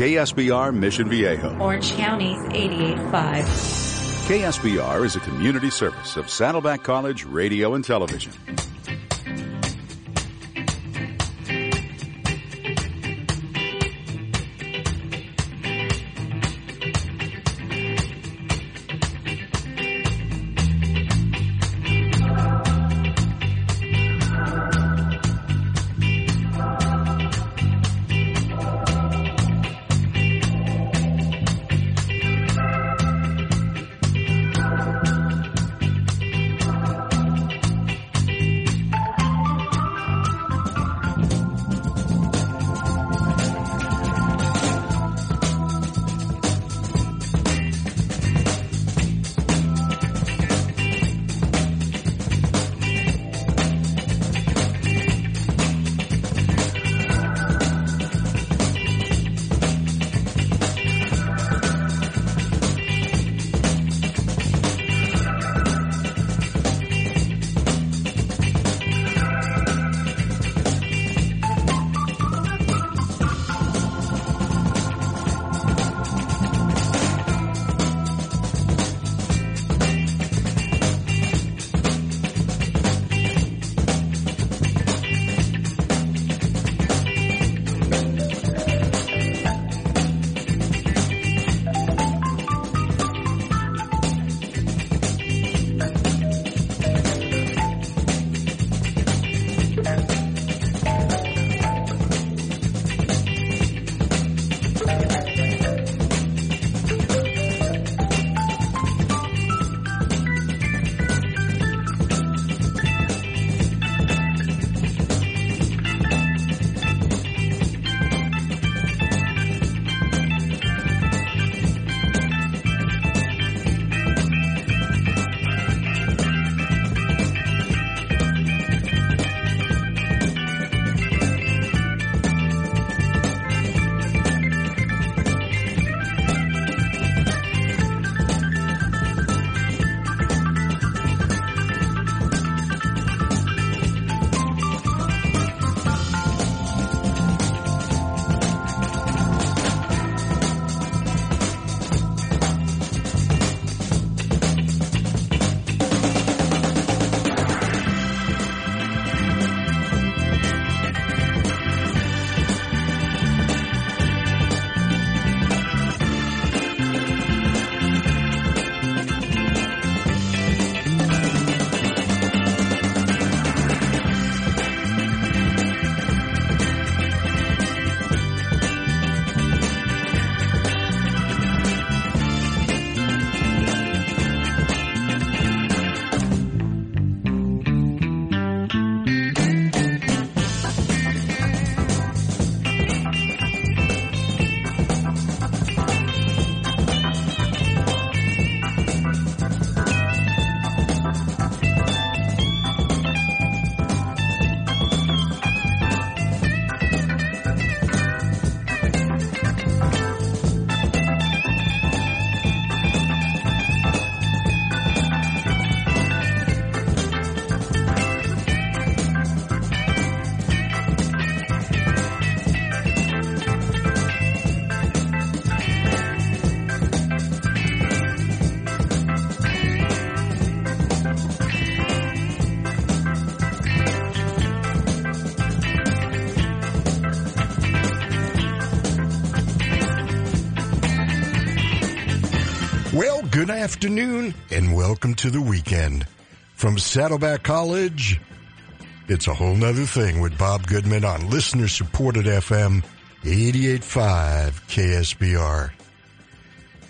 KSBR Mission Viejo. Orange County's 88.5. KSBR is a community service of Saddleback College Radio and Television. Afternoon and welcome to the weekend. From Saddleback College, it's a whole nother thing with Bob Goodman on listener supported FM 88.5 KSBR.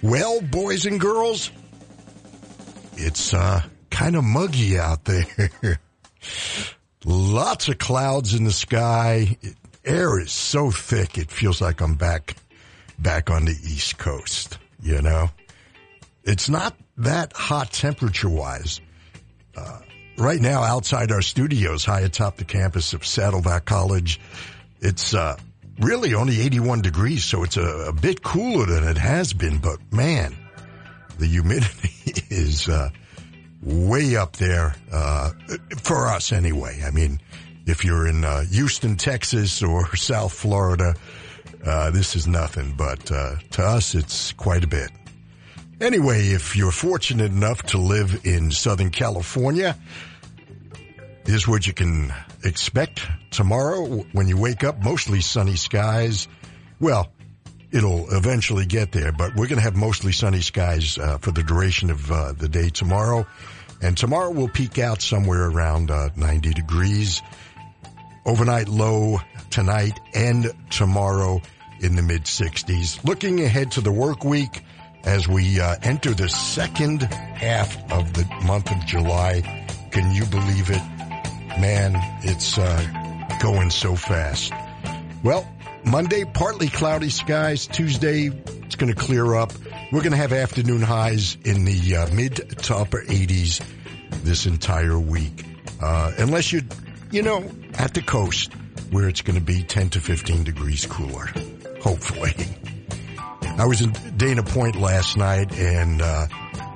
Well, boys and girls, it's uh, kind of muggy out there. Lots of clouds in the sky. Air is so thick it feels like I'm back back on the East Coast, you know? It's not that hot temperature wise. Uh, right now, outside our studios, high atop the campus of Saddleback College, it's uh, really only 81 degrees, so it's a, a, bit cooler than it has been. But man, the humidity is uh, way up there uh, for us anyway. I mean, if you're in uh, Houston, Texas, or South Florida, Uh, this is nothing, but uh, to us, it's quite a bit. Anyway, if you're fortunate enough to live in Southern California, here's what you can expect tomorrow when you wake up. Mostly sunny skies. Well, it'll eventually get there, but we're going to have mostly sunny skies uh, for the duration of uh, the day tomorrow. And tomorrow will peak out somewhere around uh, 90 degrees. Overnight low tonight and tomorrow in the mid 60s. Looking ahead to the work week as we uh, enter the second half of the month of July. Can you believe it? Man, it's uh, going so fast. Well, Monday, partly cloudy skies. Tuesday, it's going to clear up. We're going to have afternoon highs in the uh, mid to upper 80s this entire week. Uh, unless you're, you know, at the coast where it's going to be 10 to 15 degrees cooler. Hopefully. I was in Dana Point last night and, uh,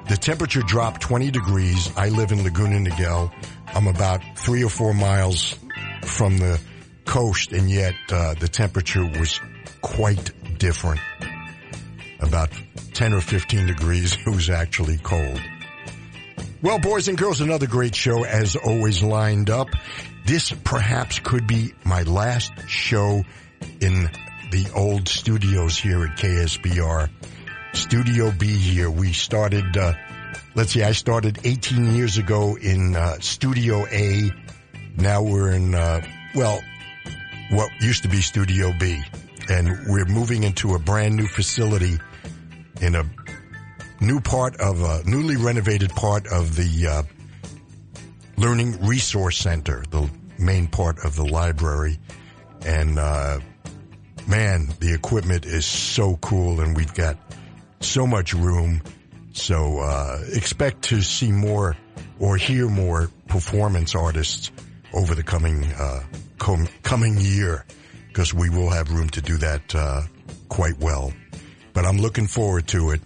the temperature dropped 20 degrees. I live in Laguna Niguel. I'm about three or four miles from the coast and yet, uh, the temperature was quite different. About 10 or 15 degrees. It was actually cold. Well, boys and girls, another great show as always lined up. This perhaps could be my last show in the old studios here at KSBR. Studio B here. We started, uh, let's see, I started 18 years ago in uh, Studio A. Now we're in, uh, well, what used to be Studio B. And we're moving into a brand new facility in a new part of a newly renovated part of the uh, Learning Resource Center, the main part of the library. And uh, man, the equipment is so cool, and we've got so much room. So uh, expect to see more or hear more performance artists over the coming uh, com- coming year, because we will have room to do that uh, quite well. But I'm looking forward to it.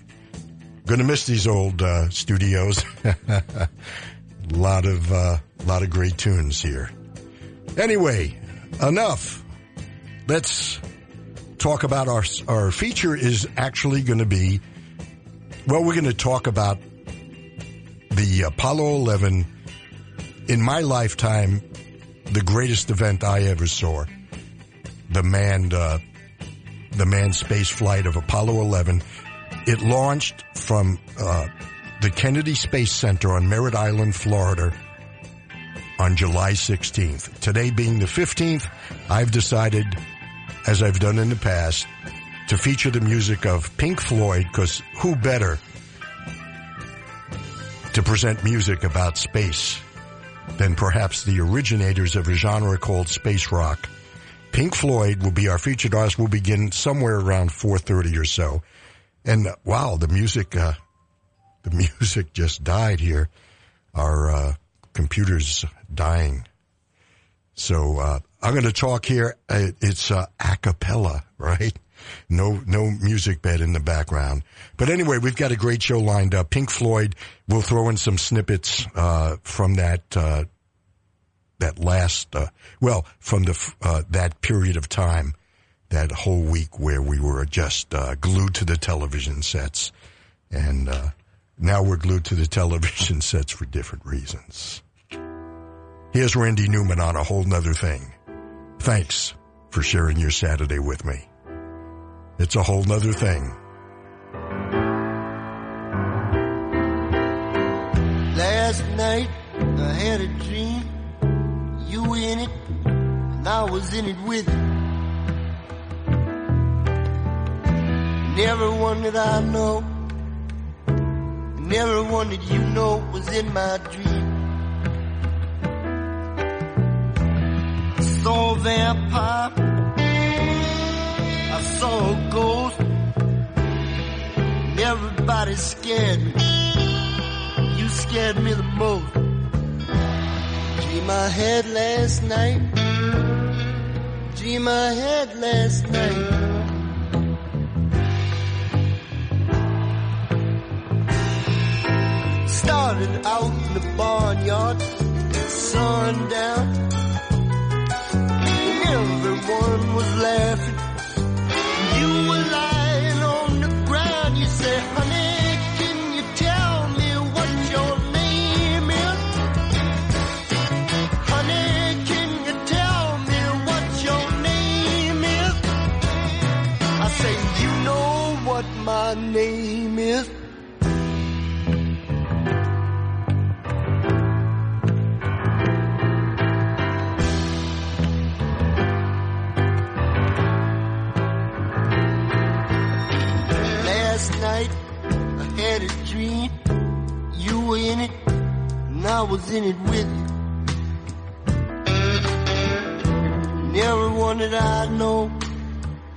Gonna miss these old uh, studios. A lot of uh, lot of great tunes here. Anyway, enough. Let's talk about our our feature. Is actually going to be well. We're going to talk about the Apollo 11 in my lifetime, the greatest event I ever saw. The manned uh, the manned space flight of Apollo 11 it launched from uh, the Kennedy Space Center on Merritt Island, Florida on July 16th. Today being the 15th, I've decided, as I've done in the past, to feature the music of Pink Floyd because who better to present music about space than perhaps the originators of a genre called space rock. Pink Floyd will be our featured artist. We'll begin somewhere around 4.30 or so. And wow, the music, uh, the music just died here. Our, uh, computers dying. So, uh, I'm going to talk here. Uh, it's, uh, a cappella, right? No, no music bed in the background. But anyway, we've got a great show lined up. Pink Floyd, we'll throw in some snippets, uh, from that, uh, that last, uh, well, from the, uh, that period of time that whole week where we were just glued to the television sets. And uh, now we're glued to the television sets for different reasons. Here's Randy Newman on a whole nother thing. Thanks for sharing your Saturday with me. It's a whole nother thing. Last night I had a dream, you in it, and I was in it with you. And everyone that I know, and everyone that you know was in my dream. Saw vampire, I saw a ghost, everybody scared me. You scared me the most. Dream I had last night, dream I had last night. started out in the barnyard, sundown. And everyone was laughing, I was in it with you. And everyone that I know,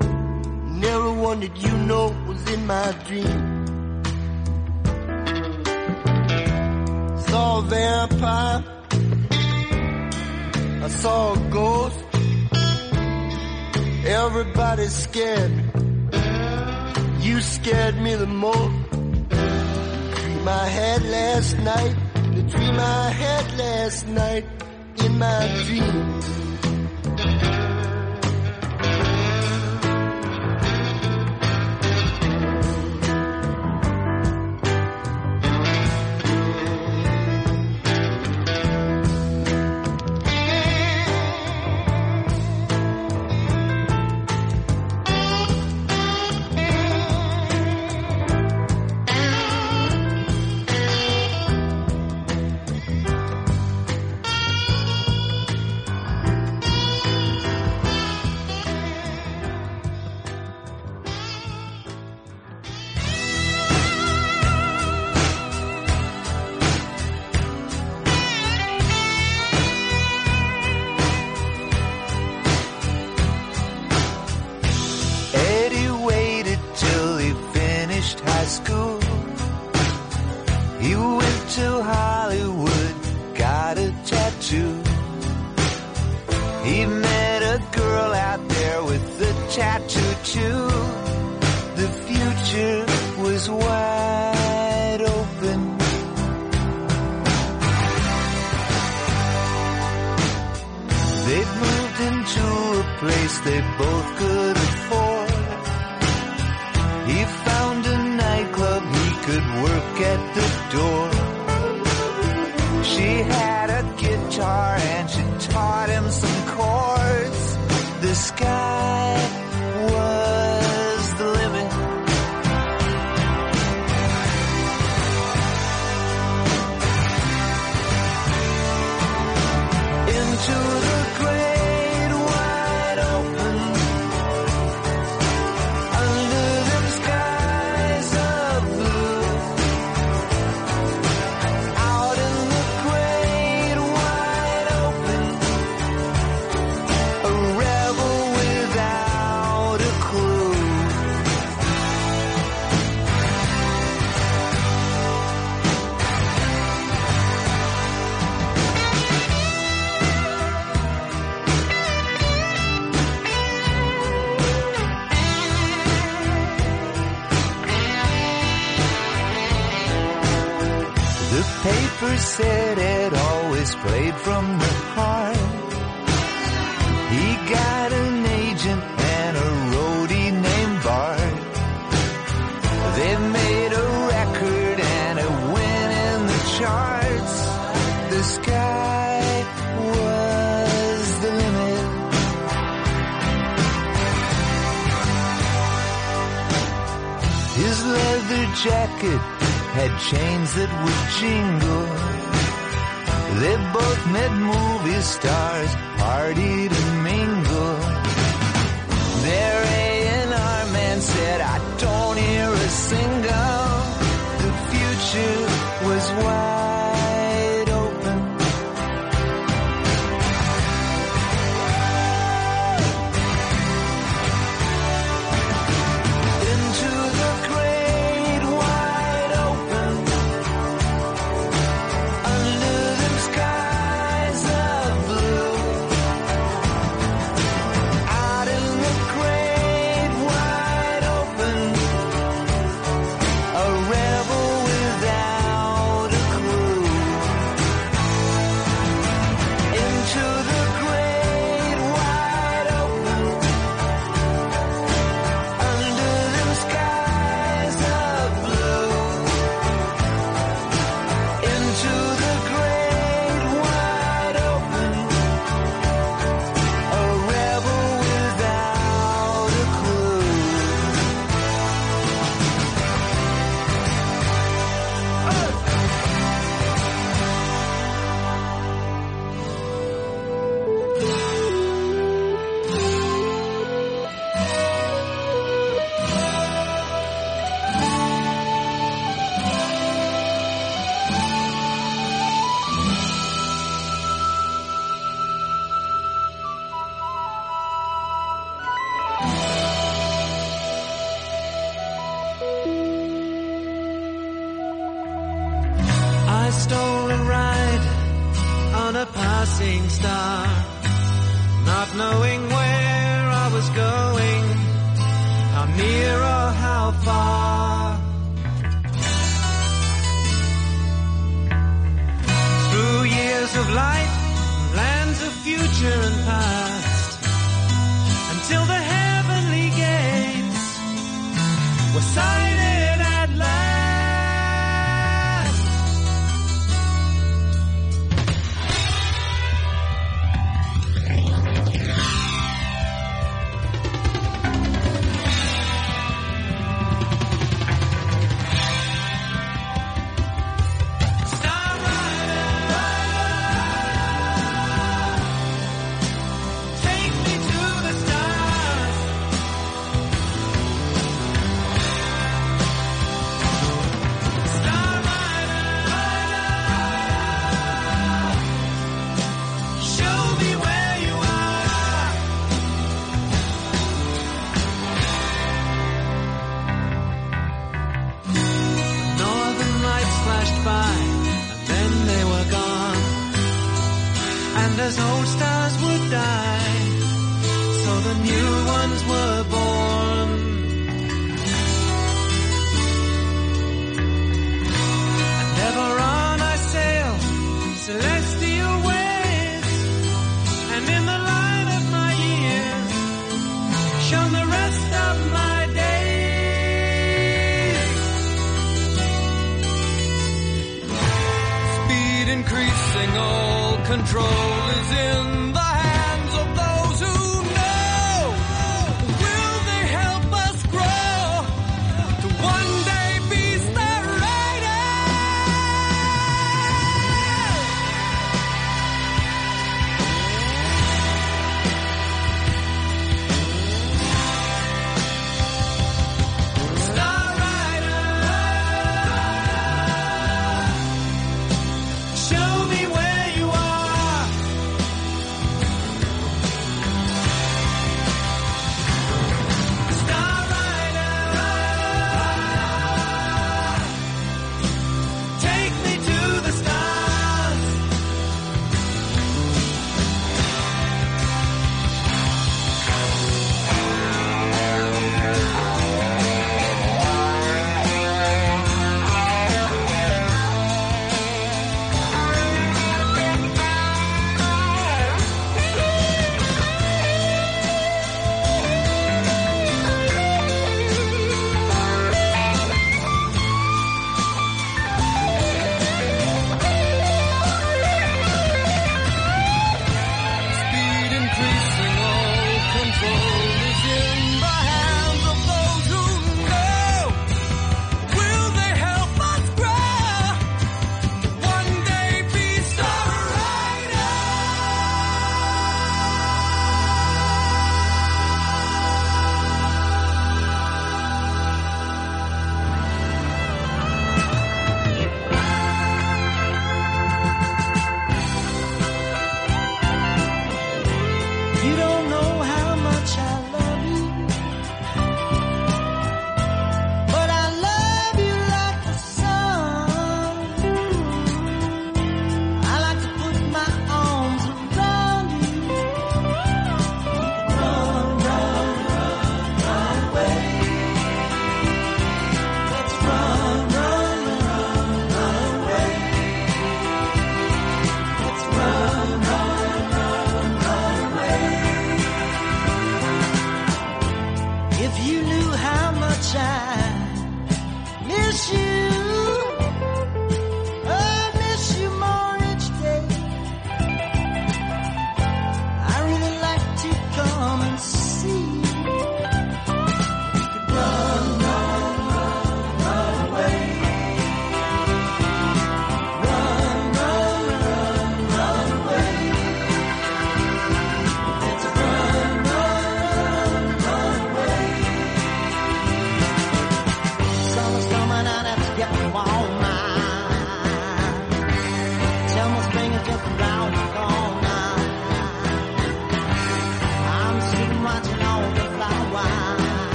and everyone that you know was in my dream. Saw a vampire. I saw a ghost. Everybody's scared me. You scared me the most. My head last night through my head last night in my dreams.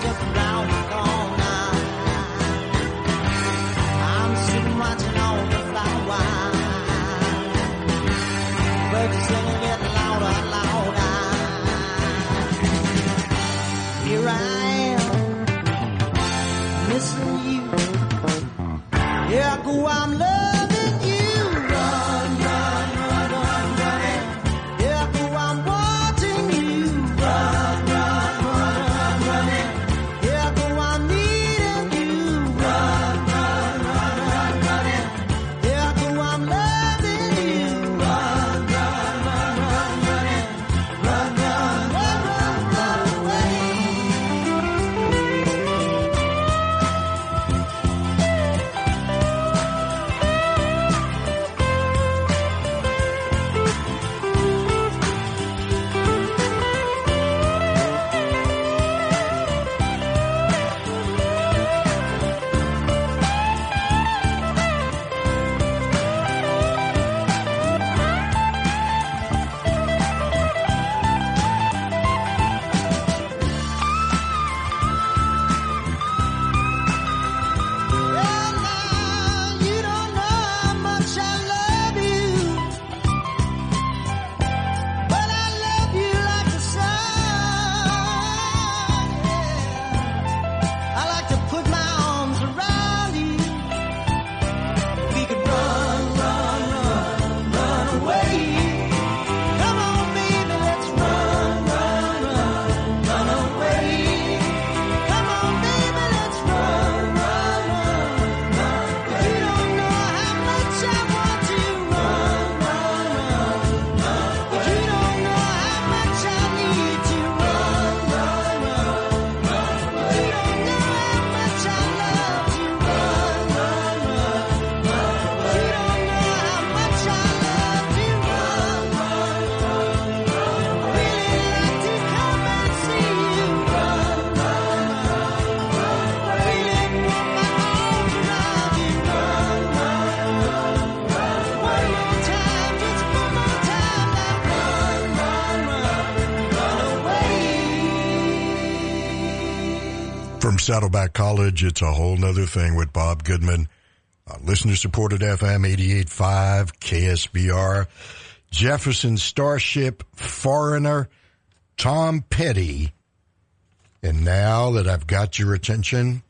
just right. Saddleback College, it's a whole nother thing with Bob Goodman. Uh, listener supported FM 88.5 KSBR, Jefferson Starship, Foreigner, Tom Petty. And now that I've got your attention,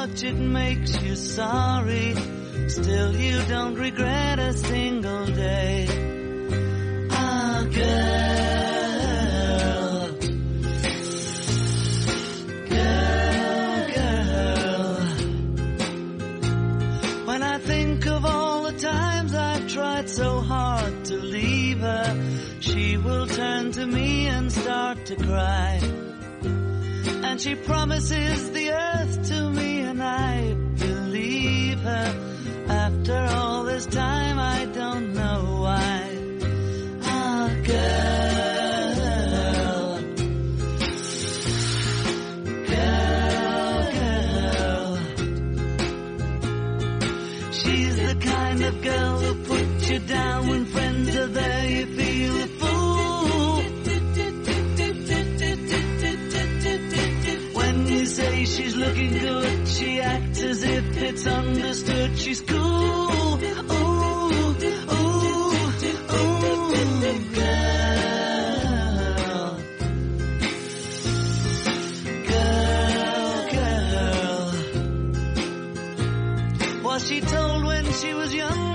much it makes you sorry. Still you don't regret a single day. Ah, girl. Girl, girl. When I think of all the times I've tried so hard to leave her, she will turn to me and start to cry. And she promises the earth to me and I believe her. After all this time I don't looking good. She acts as if it's understood. She's cool. ooh, ooh, girl. Girl, girl. Was she told when she was young?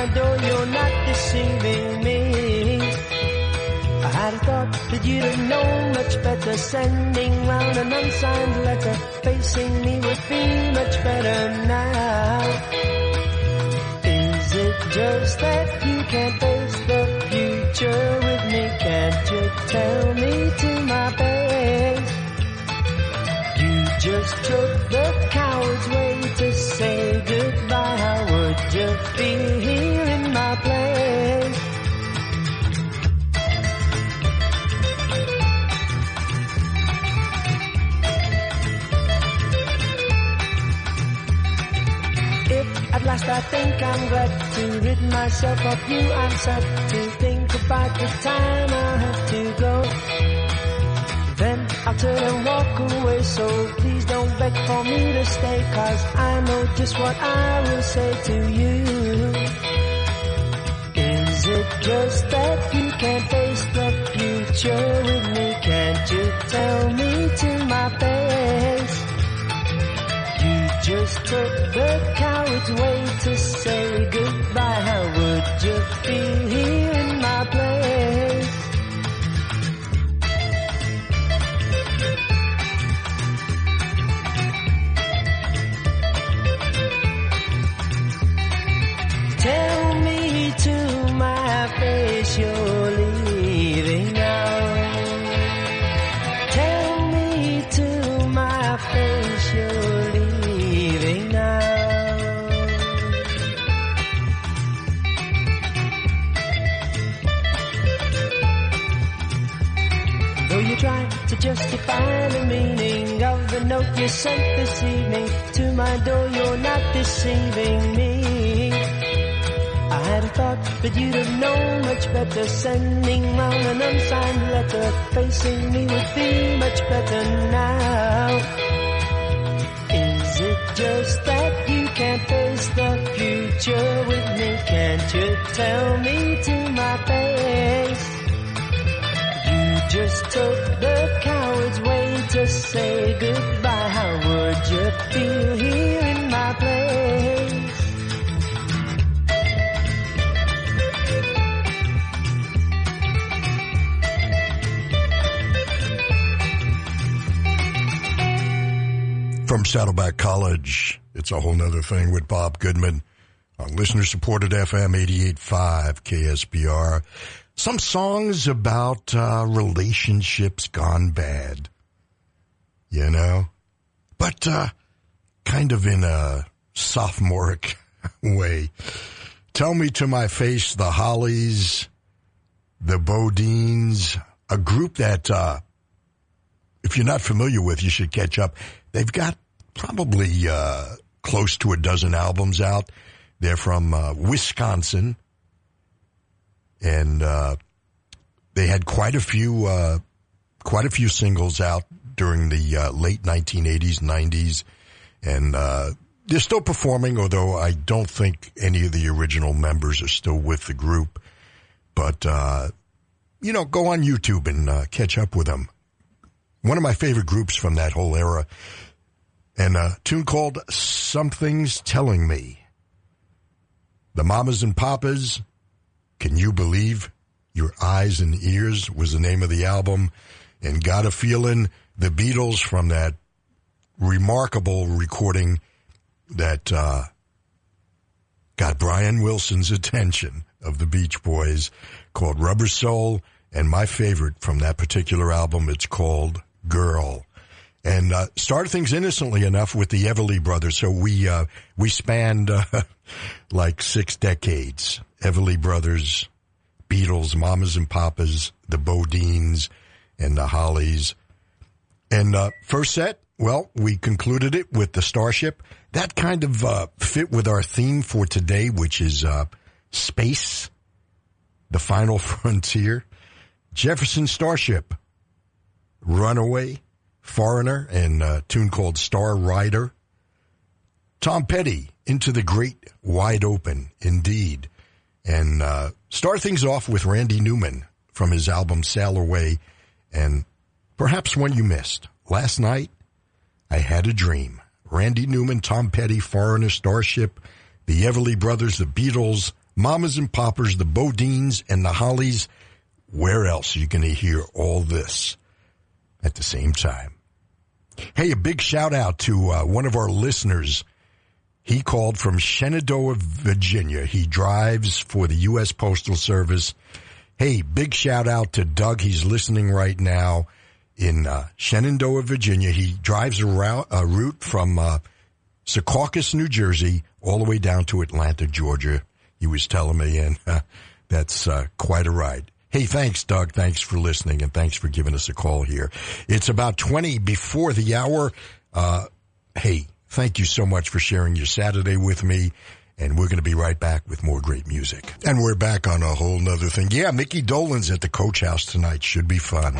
My door, you're not deceiving me. I had a thought that you'd have known much better. Sending round an unsigned letter, facing me would be much better now. Is it just that you can't face the future with me? Can't you tell think I'm glad to rid myself of you, I'm sad to think about the time I have to go. Then I'll turn and walk away, so please don't beg for me to stay, cause I know just what I will say to you. Is it just that you can't face the future with me? Can't you tell me to my face? Took the coward's way to say goodbye. How would you feel you'd have known much better. Sending round an unsigned letter, facing me would be much better now. Is it just that you can't face the future with me? Can't you tell me to my face? You just took the coward's way to say goodbye. Saddleback College, it's a whole nother thing with Bob Goodman on listener supported FM 88.5 KSBR. Some songs about uh, relationships gone bad, you know, but uh, kind of in a sophomoric way. Tell me to my face, the Hollies, the BoDeans, a group that, uh, if you're not familiar with, you should catch up. They've got probably uh, close to a dozen albums out. They're from uh, Wisconsin, and uh, they had quite a few uh, quite a few singles out during the uh, late 1980s, 90s, and uh, they're still performing, although I don't think any of the original members are still with the group. But, uh, you know, go on YouTube and catch up with them. One of my favorite groups from that whole era. And a tune called Something's Telling Me. The Mamas and Papas, Can You Believe? Your Eyes and Ears was the name of the album. And Got a Feeling, the Beatles from that remarkable recording that uh, got Brian Wilson's attention of the Beach Boys called Rubber Soul. And my favorite from that particular album, it's called Girl. And uh, started things innocently enough with the Everly Brothers. So we uh, we spanned uh, like six decades. Everly Brothers, Beatles, Mamas and Papas, the BoDeans, and the Hollies. And uh, first set, well, we concluded it with the Starship. That kind of uh, fit with our theme for today, which is uh, space, the final frontier. Jefferson Starship, Runaway, Foreigner, and a tune called Star Rider. Tom Petty, Into the Great Wide Open, indeed. And uh, start things off with Randy Newman from his album Sail Away, and perhaps one you missed. Last night, I had a dream. Randy Newman, Tom Petty, Foreigner, Starship, the Everly Brothers, the Beatles, Mamas and Papas, the BoDeans, and the Hollies. Where else are you going to hear all this at the same time? Hey, a big shout out to uh, one of our listeners. He called from Shenandoah, Virginia. He drives for the U.S. Postal Service. Hey, big shout out to Doug. He's listening right now in uh, Shenandoah, Virginia. He drives a, route, a route from uh, Secaucus, New Jersey, all the way down to Atlanta, Georgia. He was telling me, and uh, that's quite a ride. Hey, thanks, Doug. Thanks for listening, and thanks for giving us a call here. It's about 20 before the hour. Uh, hey, thank you so much for sharing your Saturday with me. And we're going to be right back with more great music. And we're back on a whole nother thing. Yeah, Mickey Dolenz at the Coach House tonight. Should be fun.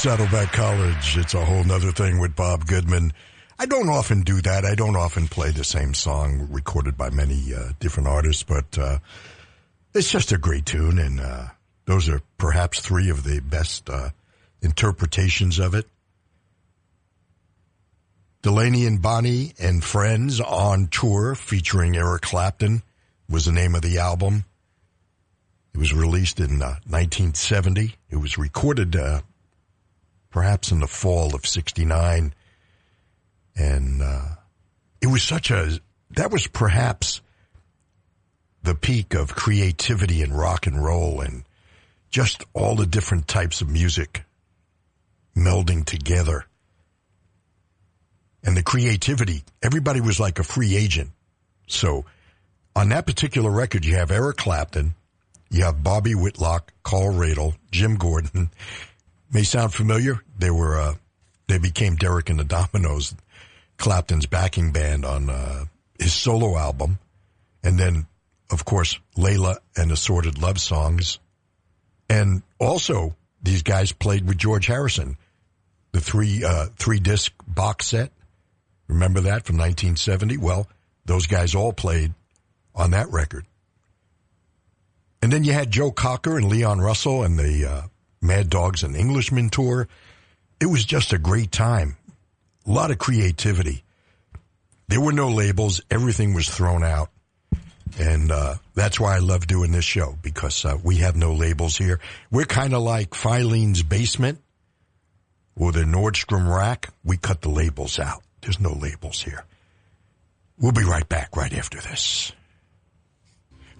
Saddleback College, it's a whole nother thing with Bob Goodman. I don't often do that. I don't often play the same song recorded by many uh, different artists, but uh, it's just a great tune, and uh, those are perhaps three of the best uh, interpretations of it. Delaney and Bonnie and Friends on tour featuring Eric Clapton was the name of the album. It was released in uh, 1970. It was recorded uh, perhaps in the fall of 69. And uh, it was such a, that was perhaps the peak of creativity in rock and roll and just all the different types of music melding together. And the creativity, everybody was like a free agent. So on that particular record, you have Eric Clapton, you have Bobby Whitlock, Carl Radle, Jim Gordon. May sound familiar. They were, uh, they became Derek and the Dominos, Clapton's backing band on, uh, his solo album. And then, of course, Layla and Assorted Love Songs. And also, these guys played with George Harrison, the three, uh, three disc box set. Remember that from 1970? Well, those guys all played on that record. And then you had Joe Cocker and Leon Russell and the uh, Mad Dogs and Englishmen tour. It was just a great time. A lot of creativity. There were no labels. Everything was thrown out. And uh, that's why I love doing this show because uh, we have no labels here. We're kind of like Filene's basement or the Nordstrom rack. We cut the labels out. There's no labels here. We'll be right back right after this.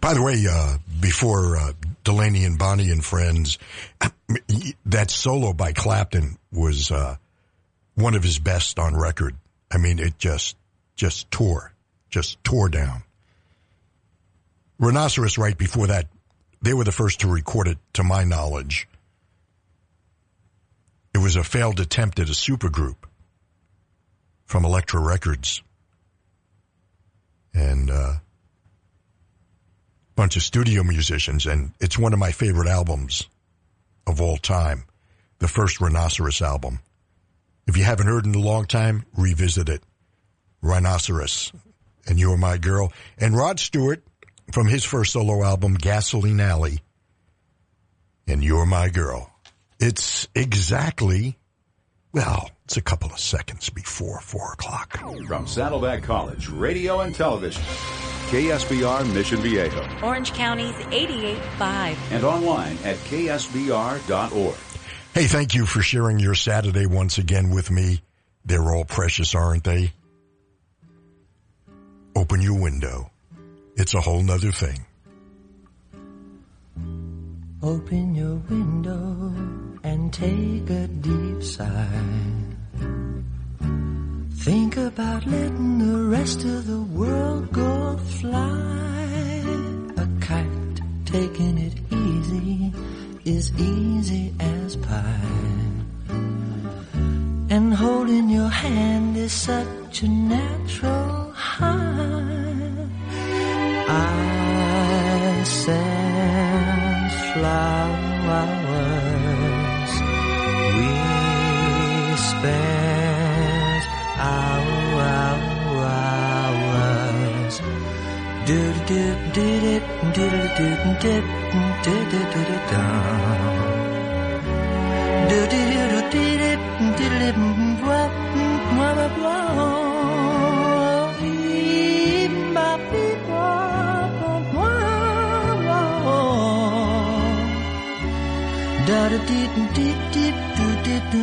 By the way, uh, before uh, Delaney and Bonnie and Friends, that solo by Clapton was uh, one of his best on record. I mean, it just just tore, just tore down. Rhinoceros, right before that, they were the first to record it, to my knowledge. It was a failed attempt at a supergroup from Elektra Records. And uh, bunch of studio musicians, and it's one of my favorite albums of all time. The first Rhinoceros album. If you haven't heard in a long time, revisit it. Rhinoceros and You're My Girl. And Rod Stewart from his first solo album, Gasoline Alley, and You're My Girl. It's exactly, well, it's a couple of seconds before four o'clock. From Saddleback College, radio and television, KSBR Mission Viejo, Orange County's 88.5. and online at ksbr.org. Hey, thank you for sharing your Saturday once again with me. They're all precious, aren't they? Open your window. It's a whole nother thing. Open your window and take a deep sigh. Think about letting the rest of the world go fly. A kite taking it easy is easy as pie. And holding your hand is such a natural high. I sense flowers. We spent Da da dee dee dee do dee do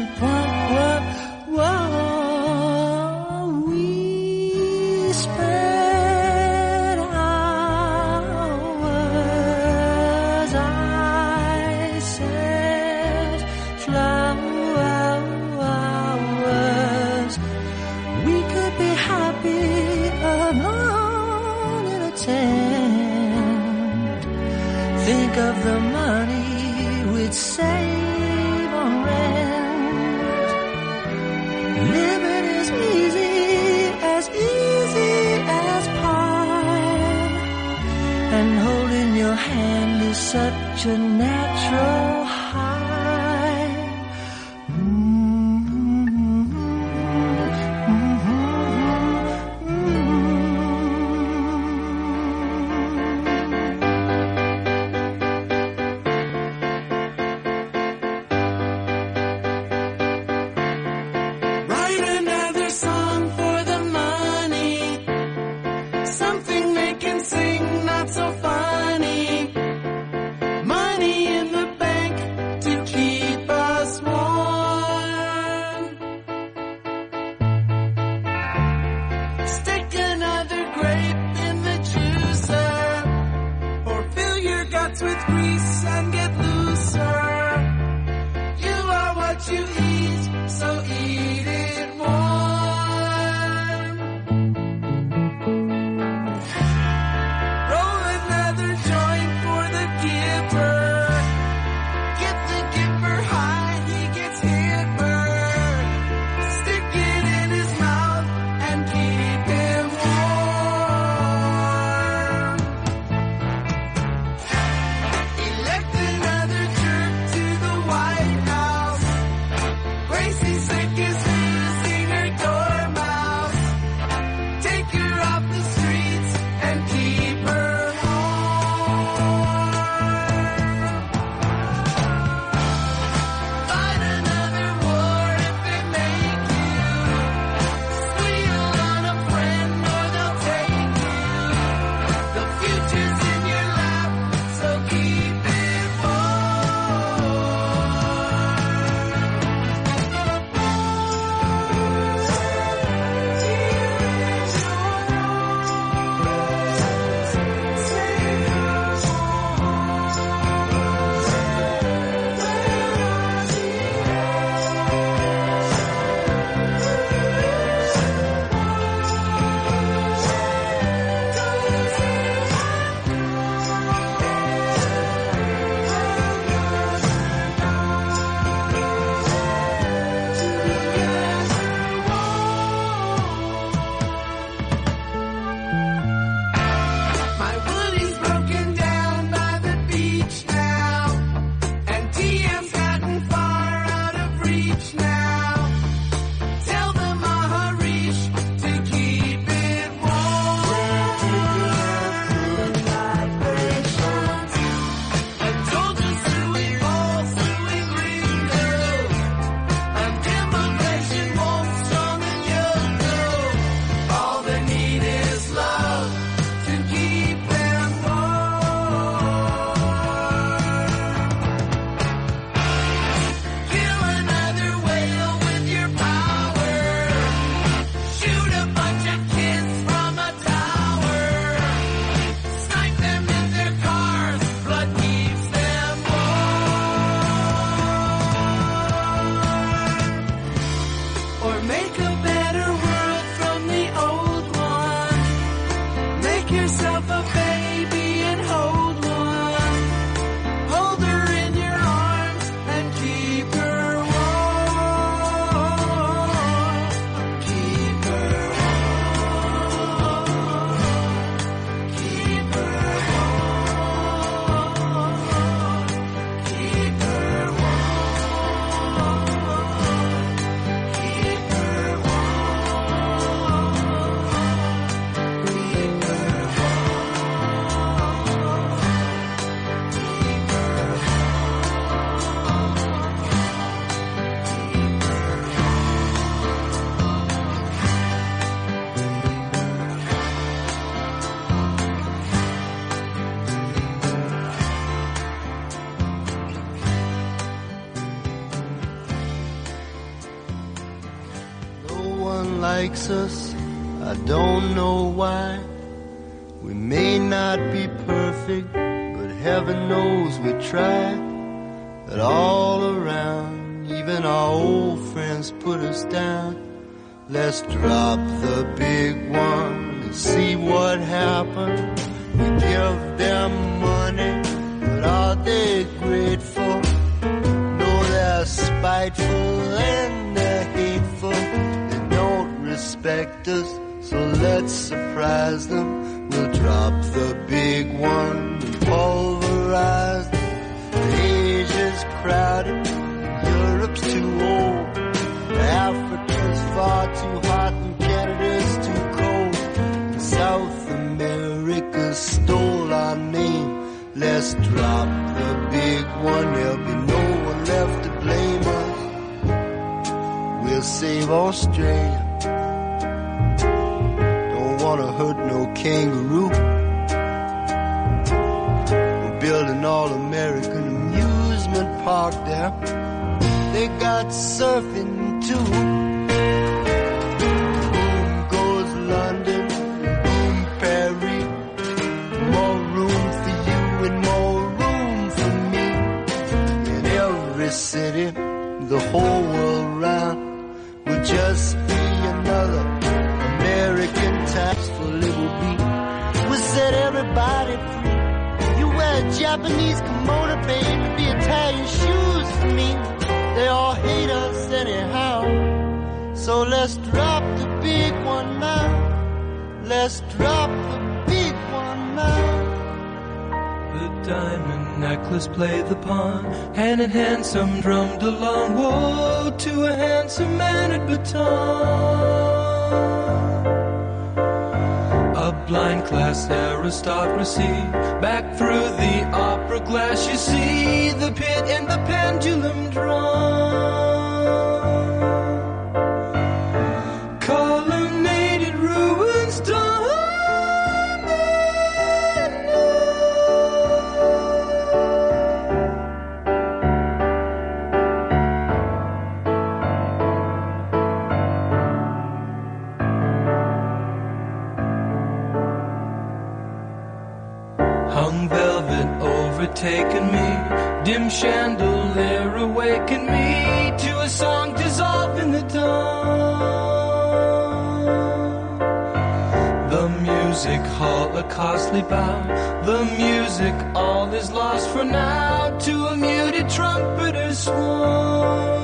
Living is easy, as easy as pie. And holding your hand is such a natural us. I don't know why. We may not be perfect, but heaven knows we try. But all around, even our old friends put us down. Let's drop the big We'll save Australia. Don't wanna hurt no kangaroo. We're building all American amusement park there. They got surfing too. Boom goes London, boom Paris. More room for you and more room for me. In every city, the whole just be another American tax for little B. We'll set everybody free. You wear Japanese kimono, baby, be Italian shoes for me. They all hate us anyhow. So let's drop the big one now. Let's drop the big one now. Diamond necklace played the pawn, hand in hand some drummed along. Woe to a handsome man at baton. A blind class aristocracy, back through the opera glass, you see the pit and the pendulum drum. Dim chandelier awakened me to a song dissolved in the dawn. The music hall a costly bow, the music all is lost for now to a muted trumpeter's swan.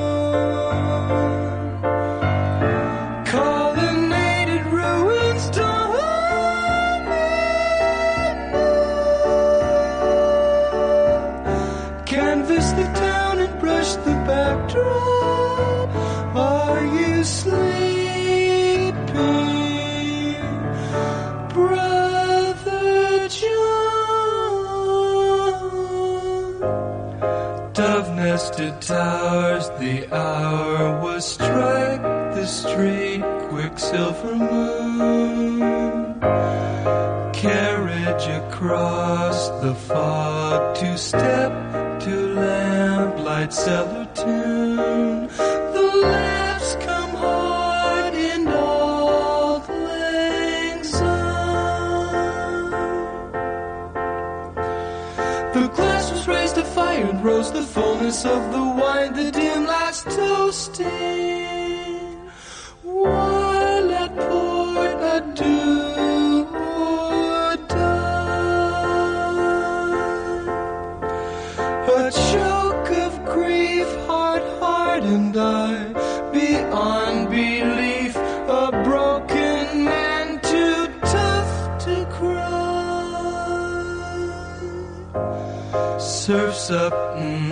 Quicksilver moon carriage across the fog to step to lamplight cellar up, mm.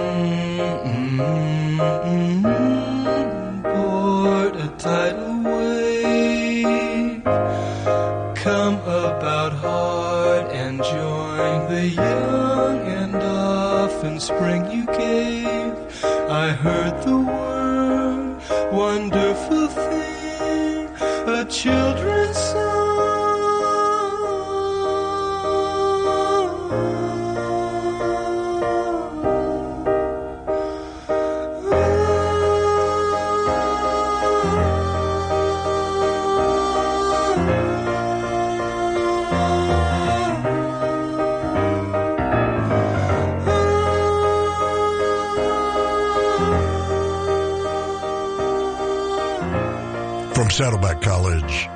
Saddleback College,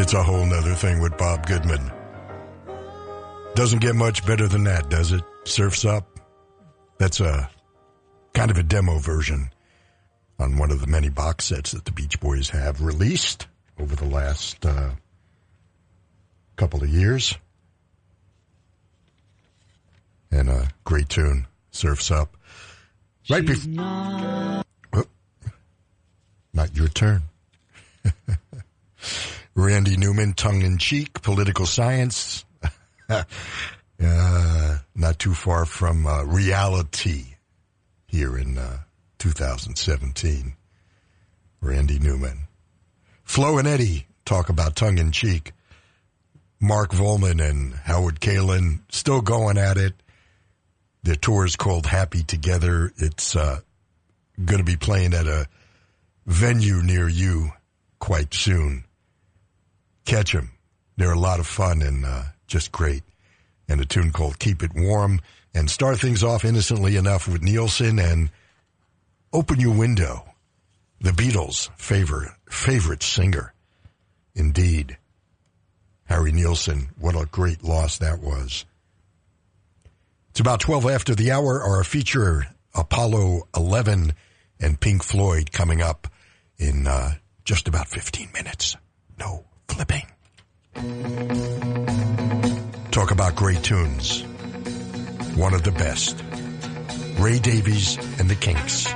it's a whole nother thing with Bob Goodman. Doesn't get much better than that, does it? Surfs Up. That's a kind of a demo version on one of the many box sets that the Beach Boys have released over the last uh, couple of years. And a great tune, Surfs Up. Right before. Not your turn. Randy Newman, tongue in cheek, political science. uh, not too far from uh, reality here in uh, 2017. Randy Newman. Flo and Eddie talk about tongue in cheek. Mark Volman and Howard Kaylan still going at it. Their tour is called Happy Together. It's uh, going to be playing at a venue near you quite soon. Catch them. They're a lot of fun and uh, just great. And a tune called Keep It Warm. And start things off innocently enough with Nilsson and Open Your Window. The Beatles' favorite, favorite singer. Indeed. Harry Nilsson, what a great loss that was. It's about 12 after the hour. Our feature, Apollo 11 and Pink Floyd coming up in uh, just about 15 minutes. No flipping. Talk about great tunes. One of the best. Ray Davies and the Kinks.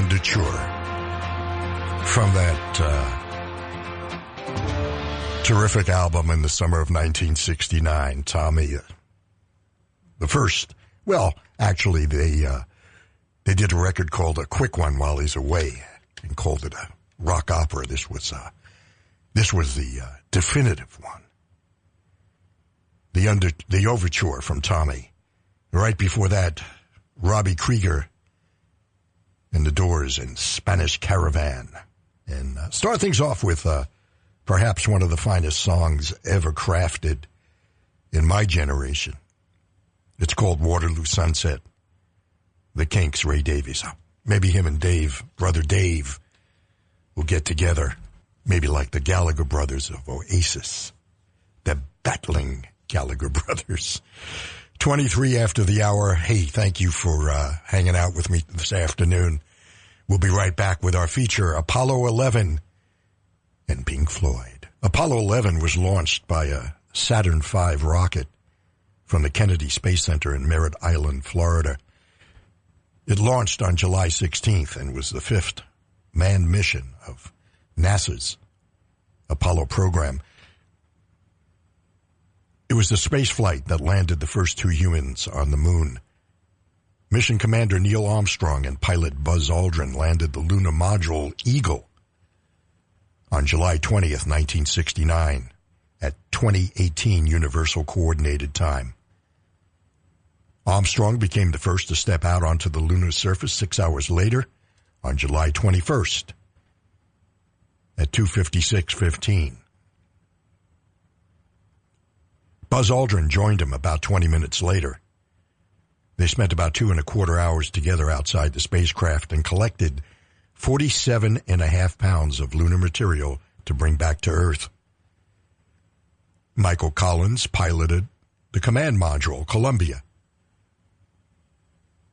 Underture, from that uh, terrific album in the summer of 1969. Tommy, the first, well, actually, they uh, they did a record called a quick one while he's away and called it a rock opera. This was uh, this was the uh, definitive one. The under the overture from Tommy. Right before that, Robbie Krieger and the Doors and Spanish Caravan. And uh, start things off with uh, perhaps one of the finest songs ever crafted in my generation. It's called Waterloo Sunset. The Kinks, Ray Davies. Maybe him and Dave, brother Dave, will get together. Maybe like the Gallagher brothers of Oasis. The battling Gallagher brothers. 23 after the hour. Hey, thank you for uh, hanging out with me this afternoon. We'll be right back with our feature, Apollo 11 and Pink Floyd. Apollo 11 was launched by a Saturn V rocket from the Kennedy Space Center in Merritt Island, Florida. It launched on July 16th and was the fifth manned mission of NASA's Apollo program. It was the space flight that landed the first two humans on the moon. Mission Commander Neil Armstrong and pilot Buzz Aldrin landed the lunar module Eagle on July 20th, 1969 at 2018 Universal Coordinated Time. Armstrong became the first to step out onto the lunar surface six hours later on July 21st at 256.15. Buzz Aldrin joined him about 20 minutes later. They spent about two and a quarter hours together outside the spacecraft and collected 47 and a half pounds of lunar material to bring back to Earth. Michael Collins piloted the command module, Columbia.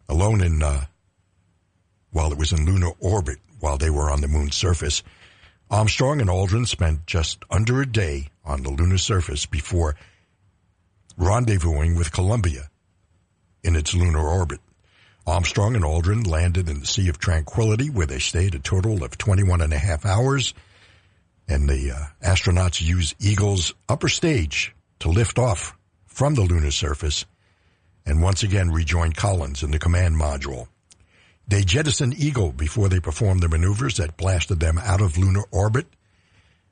Alone in, uh, while it was in lunar orbit while they were on the moon's surface, Armstrong and Aldrin spent just under a day on the lunar surface before rendezvousing with Columbia in its lunar orbit. Armstrong and Aldrin landed in the Sea of Tranquility where they stayed a total of 21 and a half hours and the uh, astronauts used Eagle's upper stage to lift off from the lunar surface and once again rejoined Collins in the command module. They jettisoned Eagle before they performed the maneuvers that blasted them out of lunar orbit.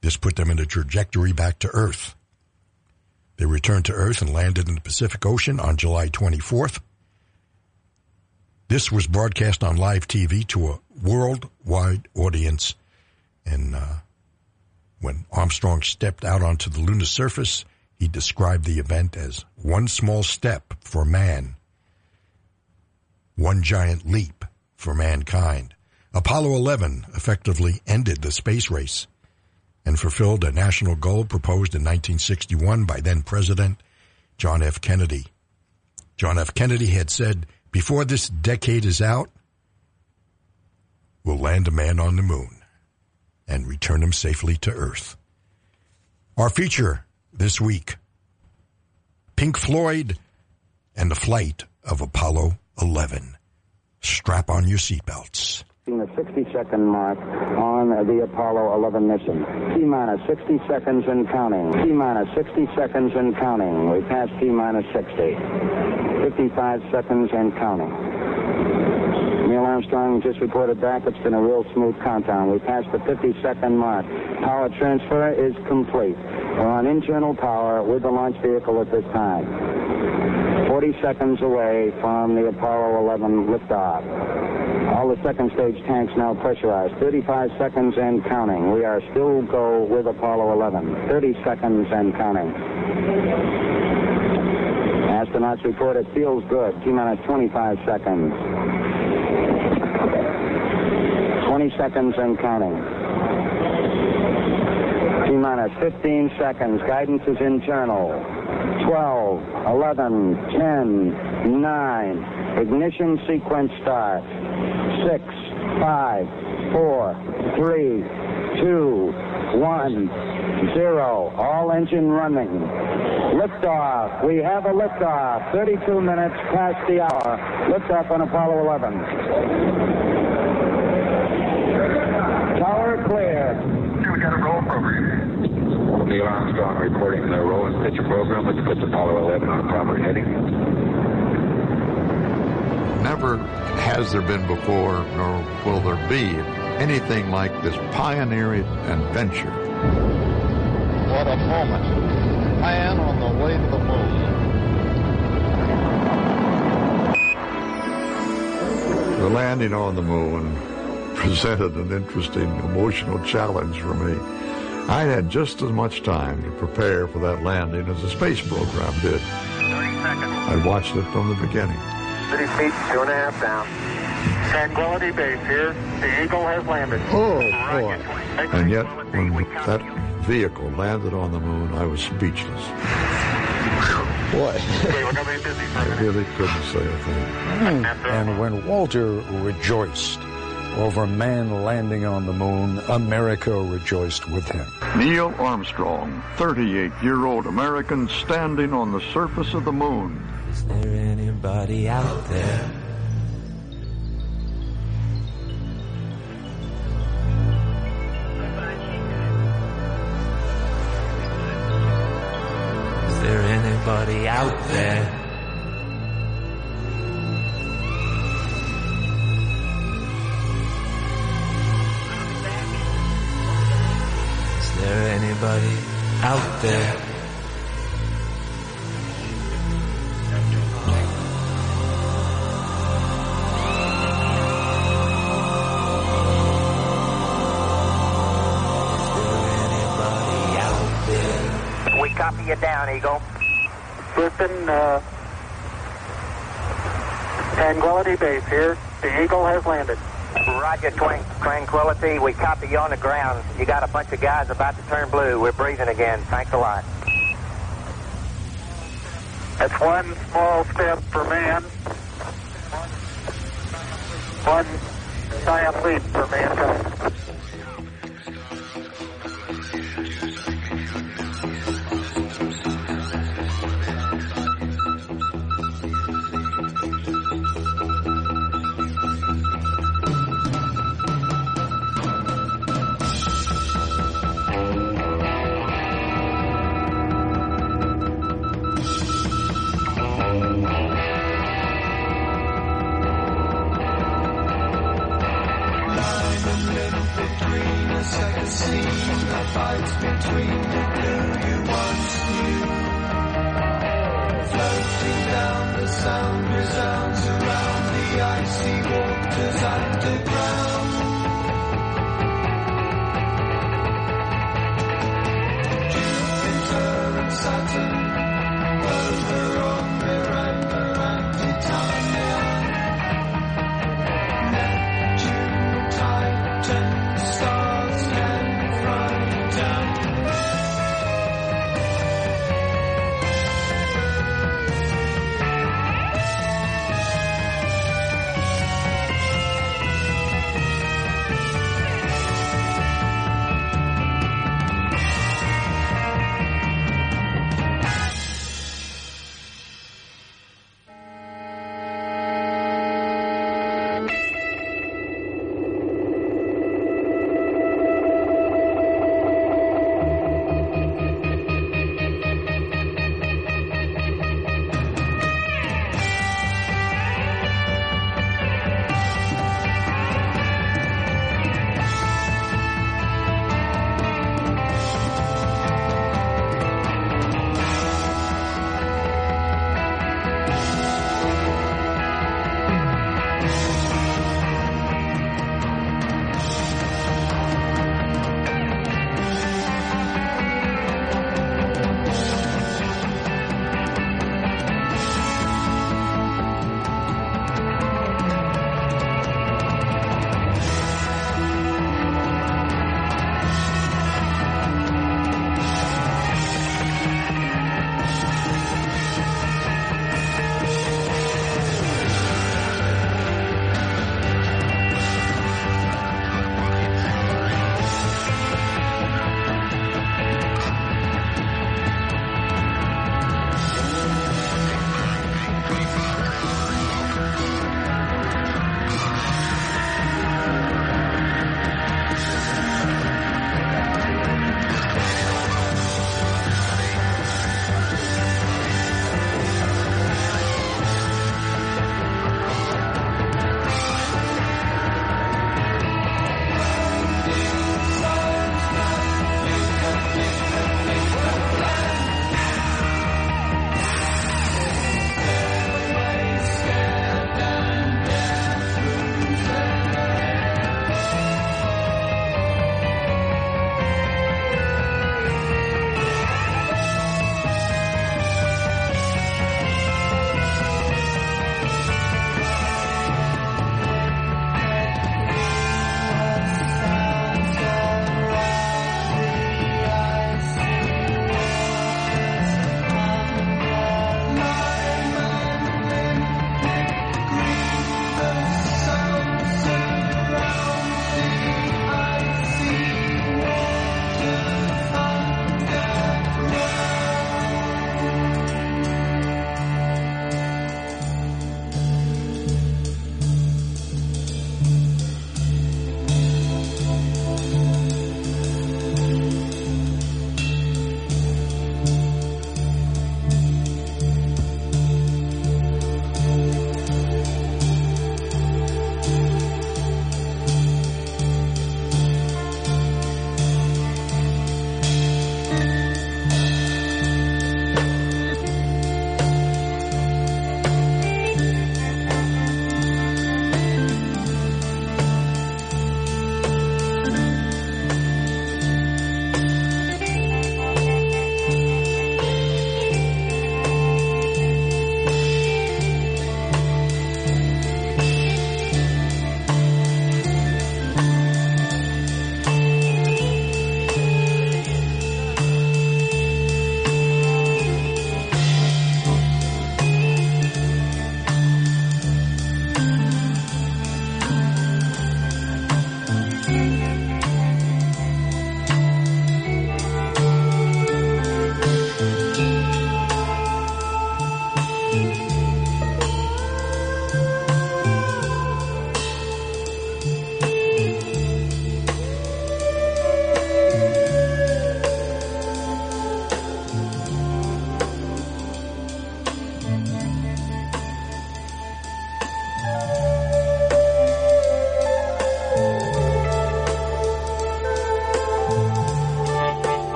This put them in a trajectory back to Earth. They returned to Earth and landed in the Pacific Ocean on July 24th. This was broadcast on live TV to a worldwide audience. And uh, when Armstrong stepped out onto the lunar surface, he described the event as one small step for man, one giant leap for mankind. Apollo 11 effectively ended the space race and fulfilled a national goal proposed in 1961 by then President John F. Kennedy. John F. Kennedy had said, before this decade is out, we'll land a man on the moon and return him safely to Earth. Our feature this week, Pink Floyd and the flight of Apollo 11. Strap on your seatbelts the 60 second mark on the Apollo 11 mission. T minus 60 seconds and counting. T minus 60 seconds and counting. We passed T minus 60. 55 seconds and counting. Neil Armstrong just reported back. It's been a real smooth countdown. We passed the 50 second mark. Power transfer is complete. We're on internal power with the launch vehicle at this time. 40 seconds away from the Apollo 11 liftoff. All the second stage tanks now pressurized. 35 seconds and counting. We are still go with Apollo 11. 30 seconds and counting. Astronauts report it feels good. T minus 25 seconds. 20 seconds and counting. T minus 15 seconds. Guidance is internal. 12, 11, 10, 9. Ignition sequence start. 6, 5, 4, 3, 2, 1, 0. All engine running. Liftoff. We have a liftoff. 32 minutes past the hour. Liftoff on Apollo 11. Tower clear. We got a roll program. Neil Armstrong reporting the roll and pitch program, which puts Apollo 11 on proper heading. Never has there been before, nor will there be, anything like this pioneering adventure. What a moment. Man on the way to the moon. The landing on the moon presented an interesting emotional challenge for me. I had just as much time to prepare for that landing as the space program did. 30 seconds. I watched it from the beginning. 30 feet, two and a half down. Tranquility Base here. The Eagle has landed. Oh, boy. And yet, when that vehicle landed on the moon, I was speechless. Boy. Okay, we're going to be busy for a I minute. really couldn't say a thing. Hmm. And when Walter rejoiced over man landing on the moon, America rejoiced with him. Neil Armstrong, 38 year old American standing on the surface of the moon. Is there anybody out there? Is there anybody out there? There anybody out there anybody out there? We copy you down, Eagle. Listen, uh, Tranquility Base here. The Eagle has landed. Roger, Twan- Tranquility. We copy you on the ground. You got a bunch of guys about to turn blue. We're breathing again. Thanks a lot. That's one small step for man. One giant leap for mankind.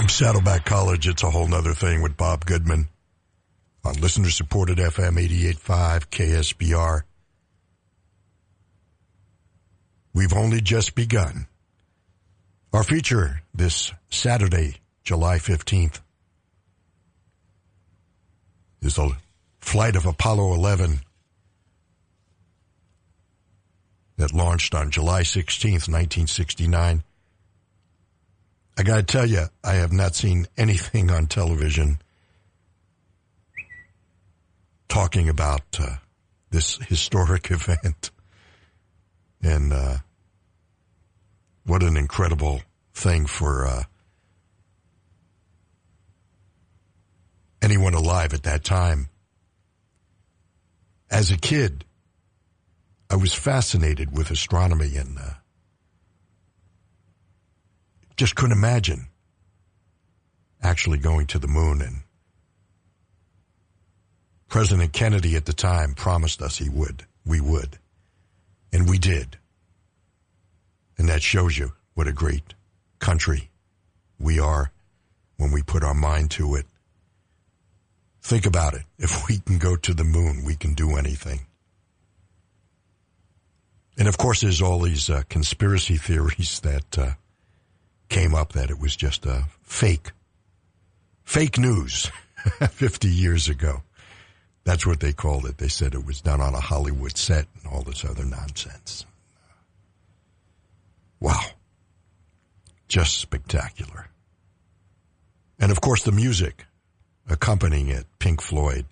From Saddleback College, it's a whole nother thing with Bob Goodman on listener supported FM 88.5 KSBR. We've only just begun. Our feature this Saturday, July 15th, is the flight of Apollo 11 that launched on July 16th, 1969. I gotta tell you, I have not seen anything on television talking about uh, this historic event. And uh, what an incredible thing for uh, anyone alive at that time. As a kid, I was fascinated with astronomy and uh, just couldn't imagine actually going to the moon. And President Kennedy at the time promised us he would. We would. And we did. And that shows you what a great country we are when we put our mind to it. Think about it. If we can go to the moon, we can do anything. And of course, there's all these uh, conspiracy theories that uh, came up that it was just a fake, fake news 50 years ago. That's what they called it. They said it was done on a Hollywood set and all this other nonsense. Wow. Just spectacular. And of course, the music accompanying it, Pink Floyd.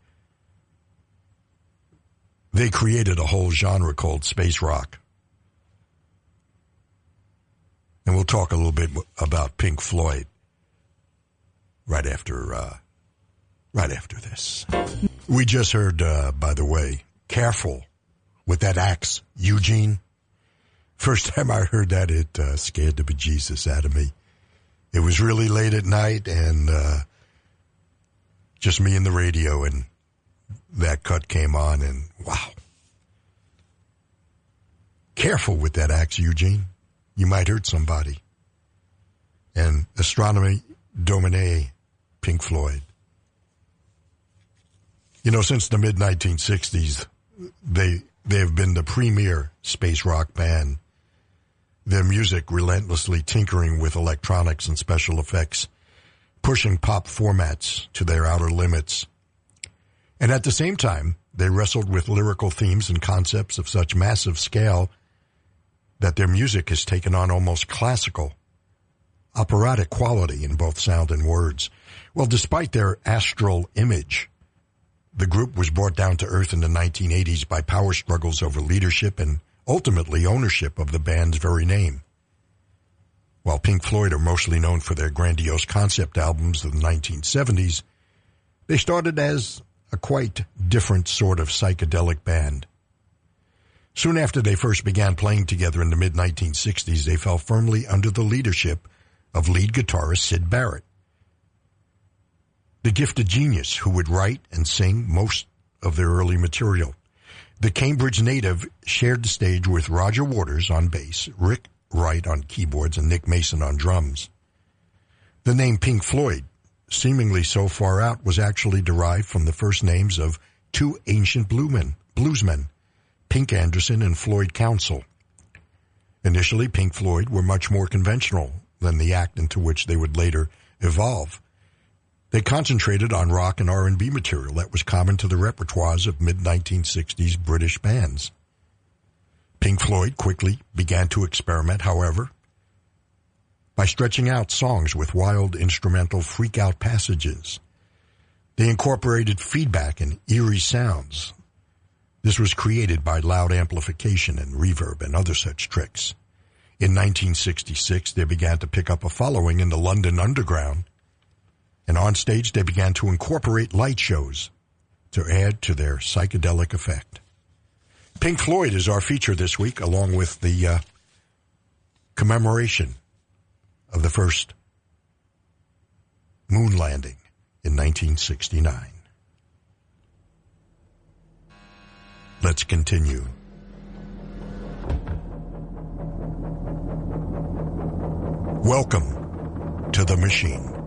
They created a whole genre called space rock. And we'll talk a little bit about Pink Floyd right after uh, right after this. We just heard, uh, by the way, careful with that axe, Eugene. First time I heard that, it uh, scared the bejesus out of me. It was really late at night and uh, just me and the radio, and that cut came on, and wow. Careful with that axe, Eugene. You might hurt somebody. And Astronomy Domine, Pink Floyd. You know, since the mid 1960s, they they have been the premier space rock band. Their music relentlessly tinkering with electronics and special effects, pushing pop formats to their outer limits. And at the same time, they wrestled with lyrical themes and concepts of such massive scale that their music has taken on almost classical, operatic quality in both sound and words. Well, despite their astral image, the group was brought down to earth in the 1980s by power struggles over leadership and ultimately ownership of the band's very name. While Pink Floyd are mostly known for their grandiose concept albums of the 1970s, they started as a quite different sort of psychedelic band. Soon after they first began playing together in the mid 1960s, they fell firmly under the leadership of lead guitarist Syd Barrett the gifted genius who would write and sing most of their early material. The Cambridge native shared the stage with Roger Waters on bass, Rick Wright on keyboards, and Nick Mason on drums. The name Pink Floyd, seemingly so far out, was actually derived from the first names of two ancient bluesmen, bluesmen Pink Anderson and Floyd Council. Initially, Pink Floyd were much more conventional than the act into which they would later evolve. They concentrated on rock and R&B material that was common to the repertoires of mid-1960s British bands. Pink Floyd quickly began to experiment, however, by stretching out songs with wild instrumental freak-out passages. They incorporated feedback and eerie sounds. This was created by loud amplification and reverb and other such tricks. In 1966, they began to pick up a following in the London underground and on stage they began to incorporate light shows to add to their psychedelic effect. Pink Floyd is our feature this week, along with the uh, commemoration of the first moon landing in 1969. Let's continue. Welcome to the machine.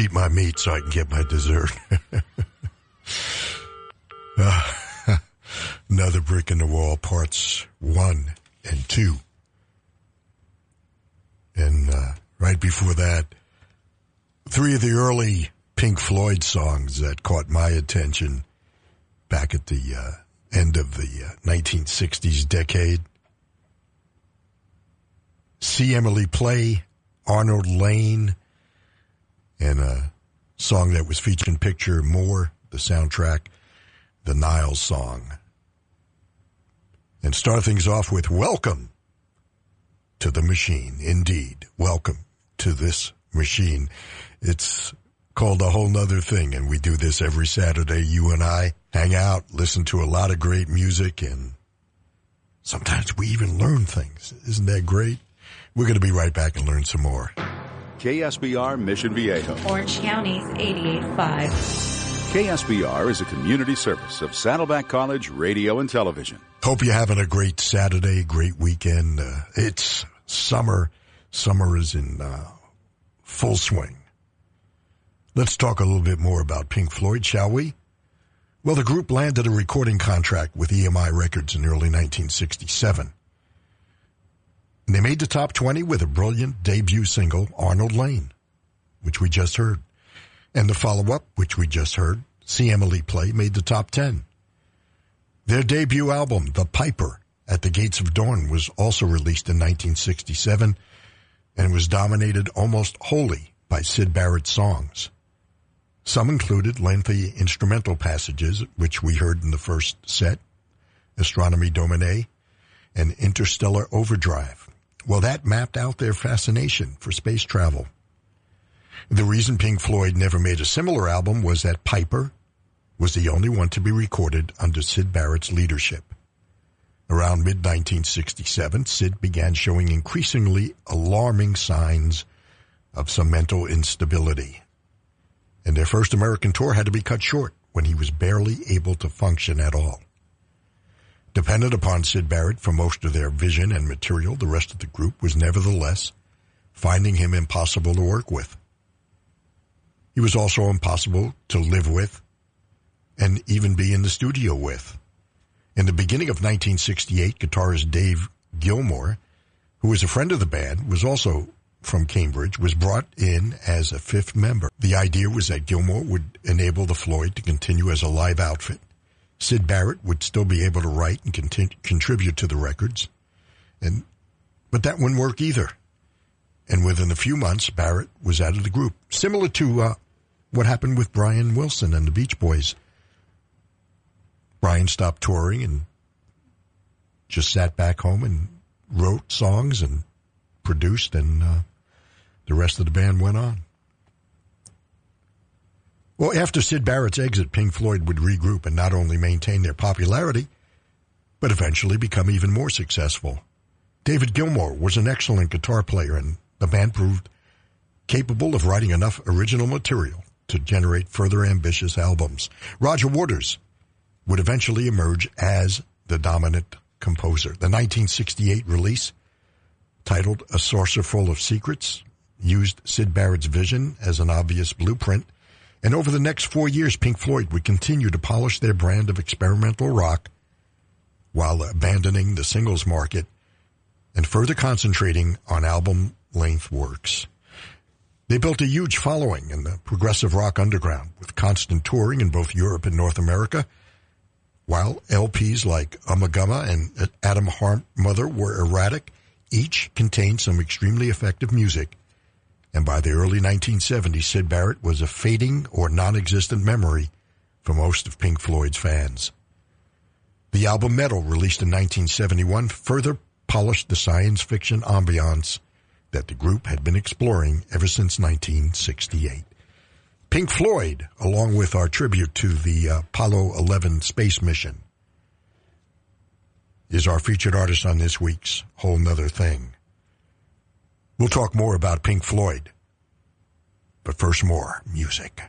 Eat my meat so I can get my dessert. Uh, another brick in the wall, parts one and two. And uh, right before that, three of the early Pink Floyd songs that caught my attention back at the uh, end of the uh, 1960s decade. See Emily Play, Arnold Layne, and a song that was featured in Picture More, the soundtrack, the Nile song. And start things off with Welcome to the Machine. Indeed, welcome to this machine. It's called a whole nother thing, and we do this every Saturday. You and I hang out, listen to a lot of great music, and sometimes we even learn things. Isn't that great? We're going to be right back and learn some more. KSBR Mission Viejo. Orange County's 88.5. KSBR is a community service of Saddleback College Radio and Television. Hope you're having a great Saturday, great weekend. Uh, it's summer. Summer is in uh, full swing. Let's talk a little bit more about Pink Floyd, shall we? Well, the group landed a recording contract with EMI Records in early 1967. They made the top 20 with a brilliant debut single, Arnold Layne, which we just heard. And the follow-up, which we just heard, See Emily Play, made the top 10. Their debut album, The Piper, At the Gates of Dawn, was also released in 1967 and was dominated almost wholly by Syd Barrett's songs. Some included lengthy instrumental passages, which we heard in the first set, Astronomy Domine, and Interstellar Overdrive. Well, that mapped out their fascination for space travel. The reason Pink Floyd never made a similar album was that Piper was the only one to be recorded under Syd Barrett's leadership. Around mid-1967, Syd began showing increasingly alarming signs of some mental instability. And their first American tour had to be cut short when he was barely able to function at all. Dependent upon Syd Barrett for most of their vision and material, the rest of the group was nevertheless finding him impossible to work with. He was also impossible to live with and even be in the studio with. In the beginning of 1968, guitarist Dave Gilmour, who was a friend of the band, was also from Cambridge, was brought in as a fifth member. The idea was that Gilmour would enable the Floyd to continue as a live outfit. Syd Barrett would still be able to write and contribute to the records. And, but that wouldn't work either. And within a few months, Barrett was out of the group. Similar to uh, what happened with Brian Wilson and the Beach Boys. Brian stopped touring and just sat back home and wrote songs and produced, and uh, the rest of the band went on. Well, after Syd Barrett's exit, Pink Floyd would regroup and not only maintain their popularity, but eventually become even more successful. David Gilmour was an excellent guitar player, and the band proved capable of writing enough original material to generate further ambitious albums. Roger Waters would eventually emerge as the dominant composer. The 1968 release, titled A Saucerful of Secrets, used Syd Barrett's vision as an obvious blueprint, and over the next four years, Pink Floyd would continue to polish their brand of experimental rock while abandoning the singles market and further concentrating on album length works. They built a huge following in the progressive rock underground with constant touring in both Europe and North America, while LPs like Ummagumma and Atom Heart Mother were erratic, each contained some extremely effective music. And by the early 1970s, Syd Barrett was a fading or non-existent memory for most of Pink Floyd's fans. The album Meddle, released in 1971, further polished the science fiction ambiance that the group had been exploring ever since 1968. Pink Floyd, along with our tribute to the uh, Apollo 11 space mission, is our featured artist on this week's Whole Nother Thing. We'll talk more about Pink Floyd. But first, more music.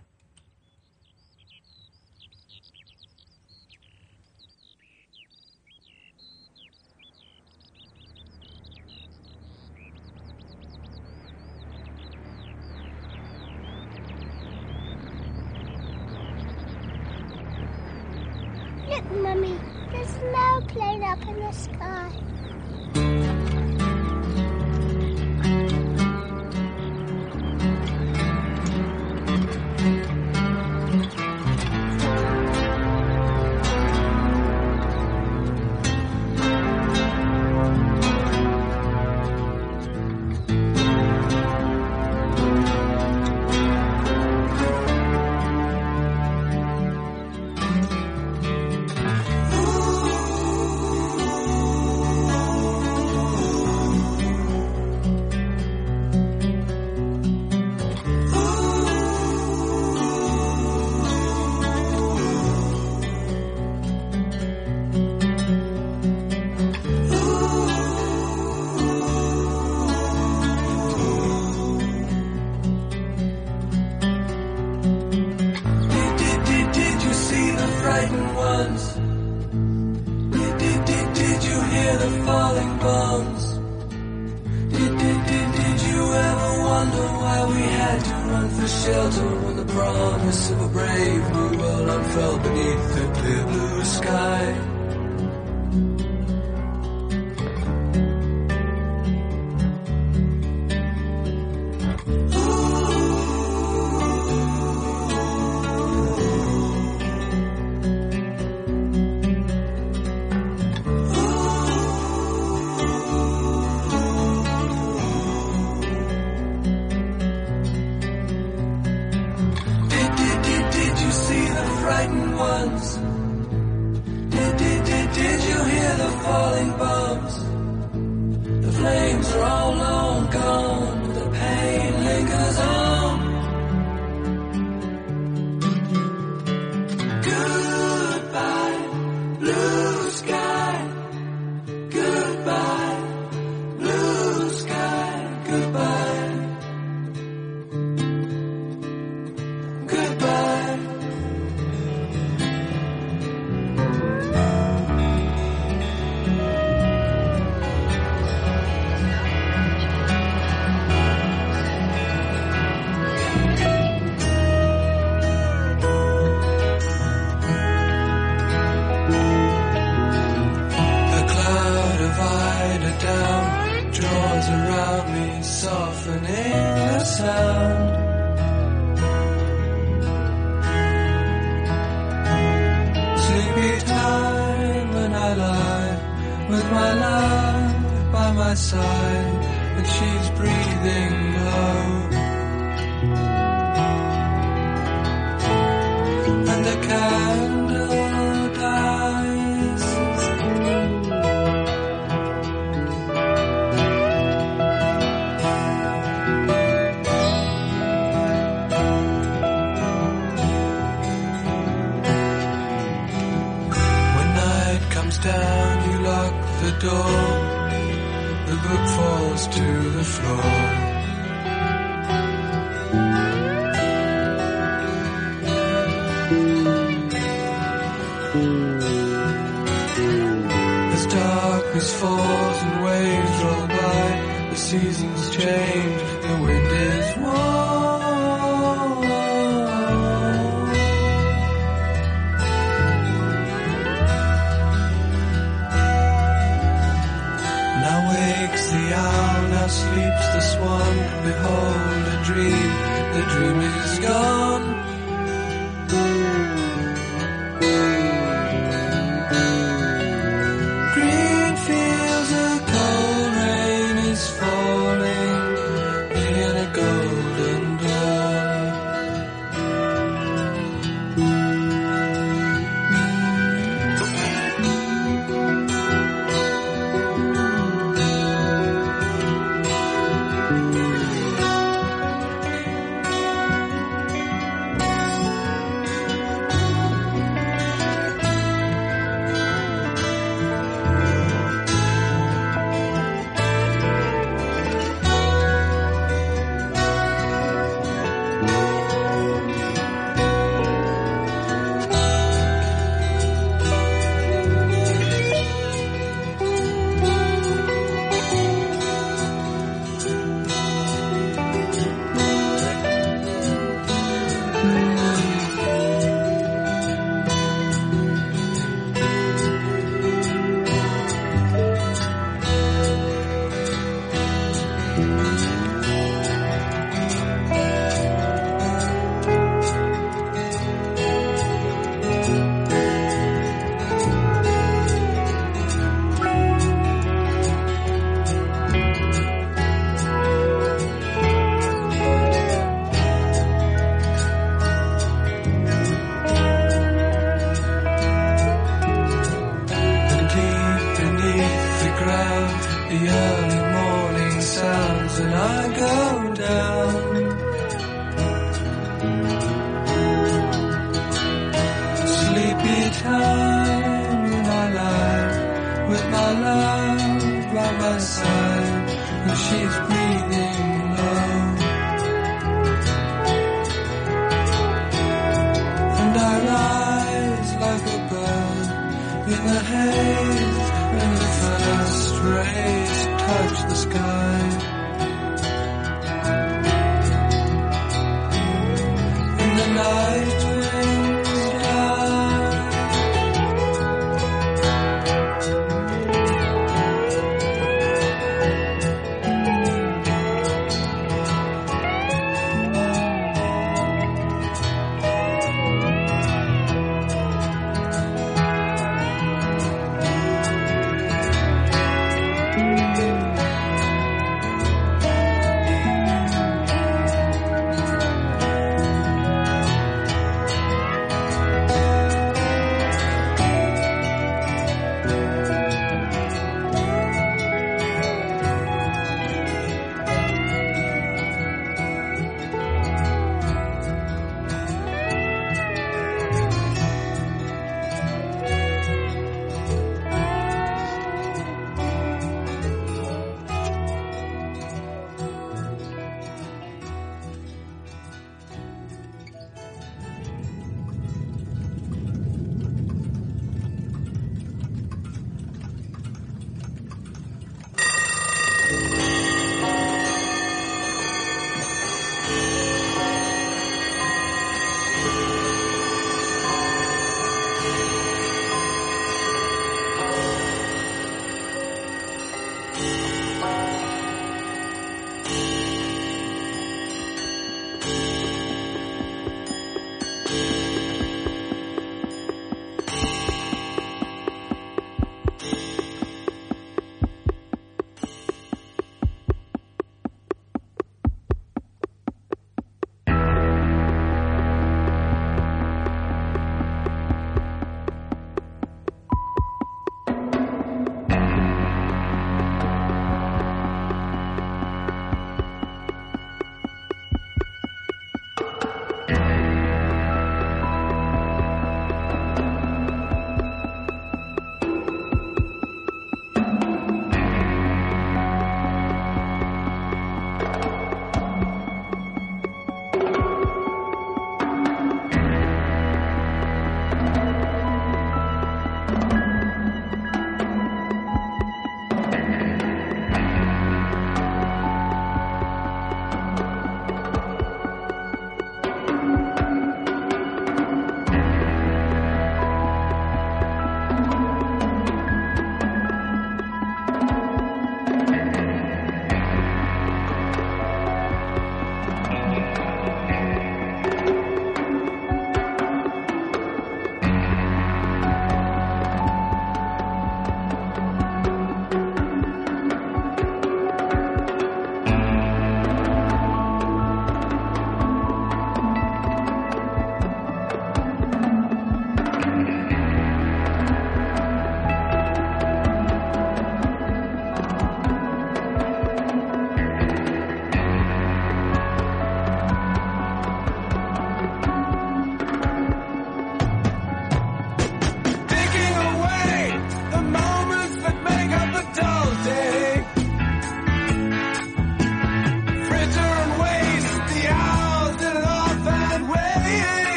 Look, Mummy, there's snow playing up in the sky.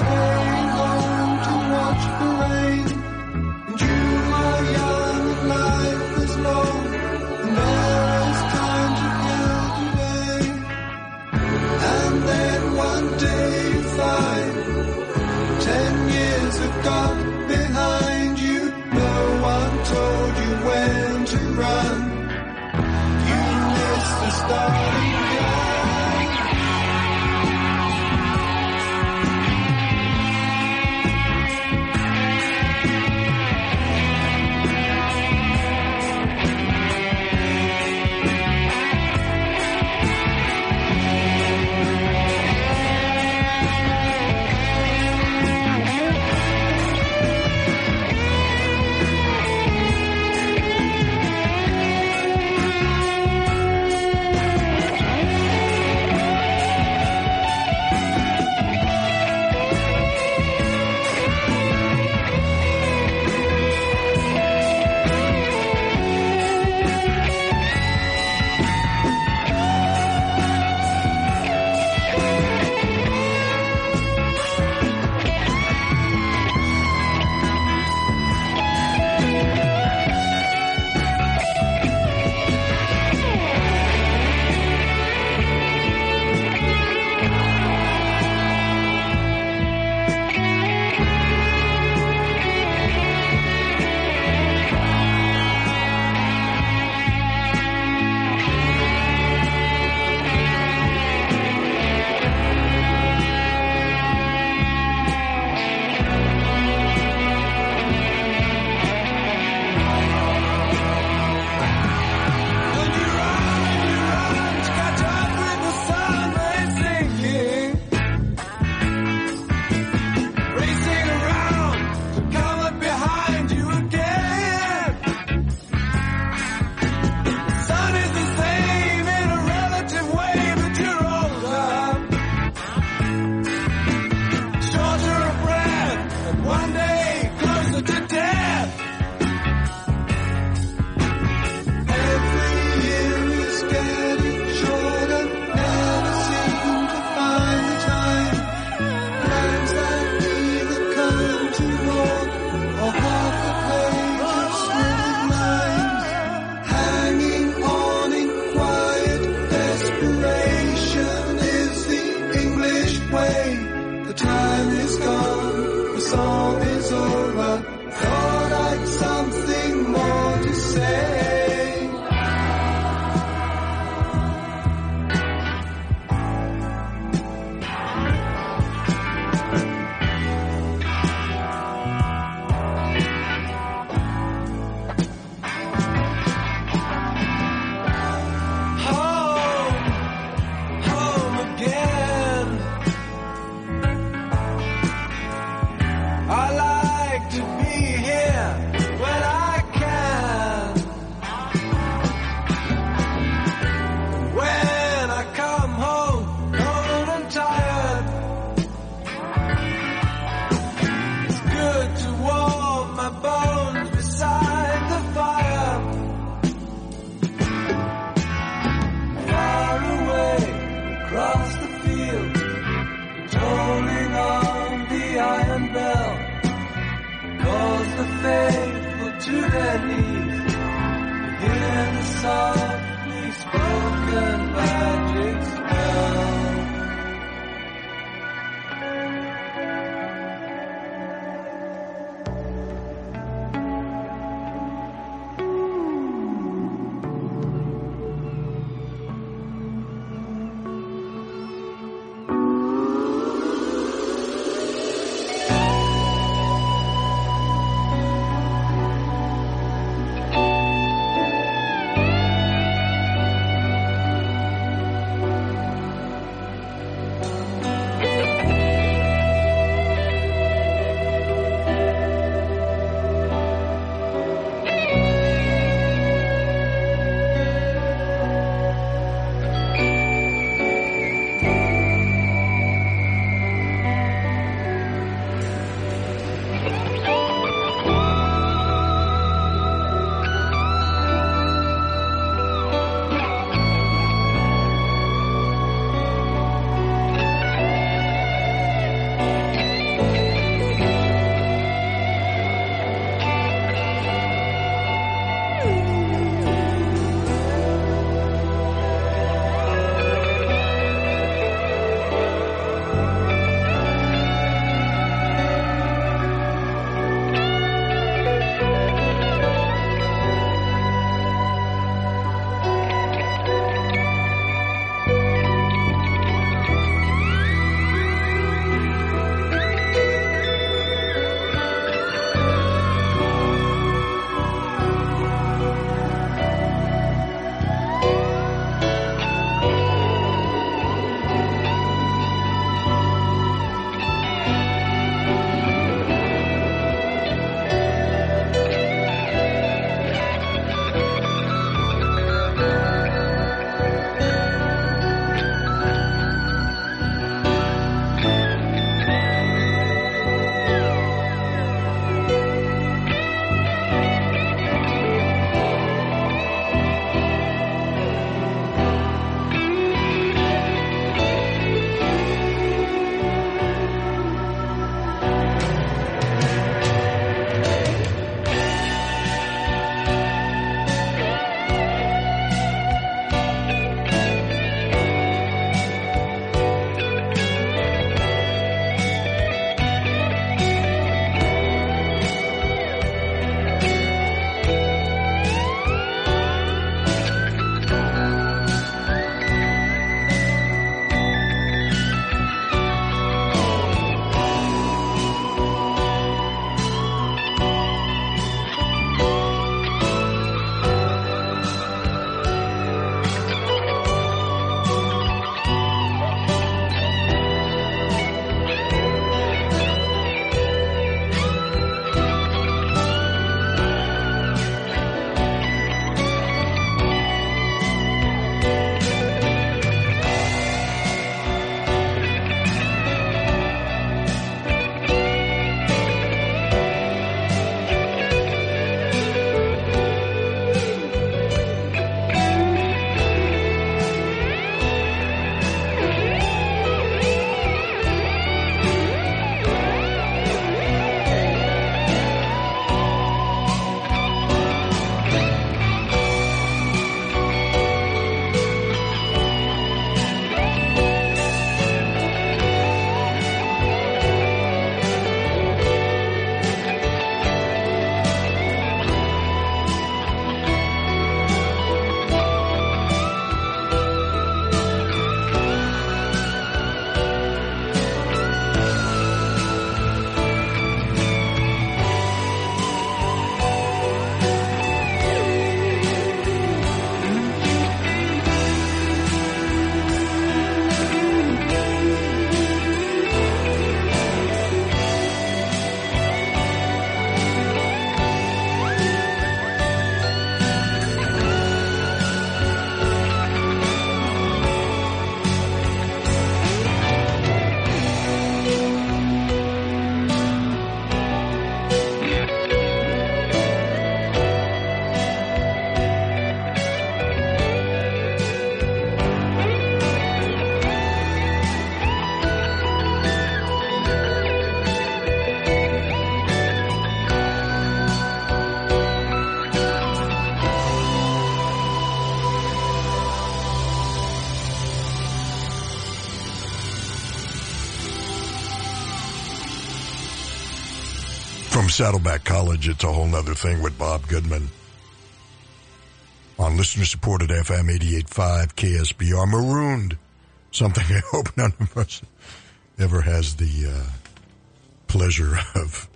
谁？Saddleback College, it's a whole nother thing with Bob Goodman. On listener supported FM 88.5 KSBR, Marooned. Something I hope none of us ever has the uh, pleasure of.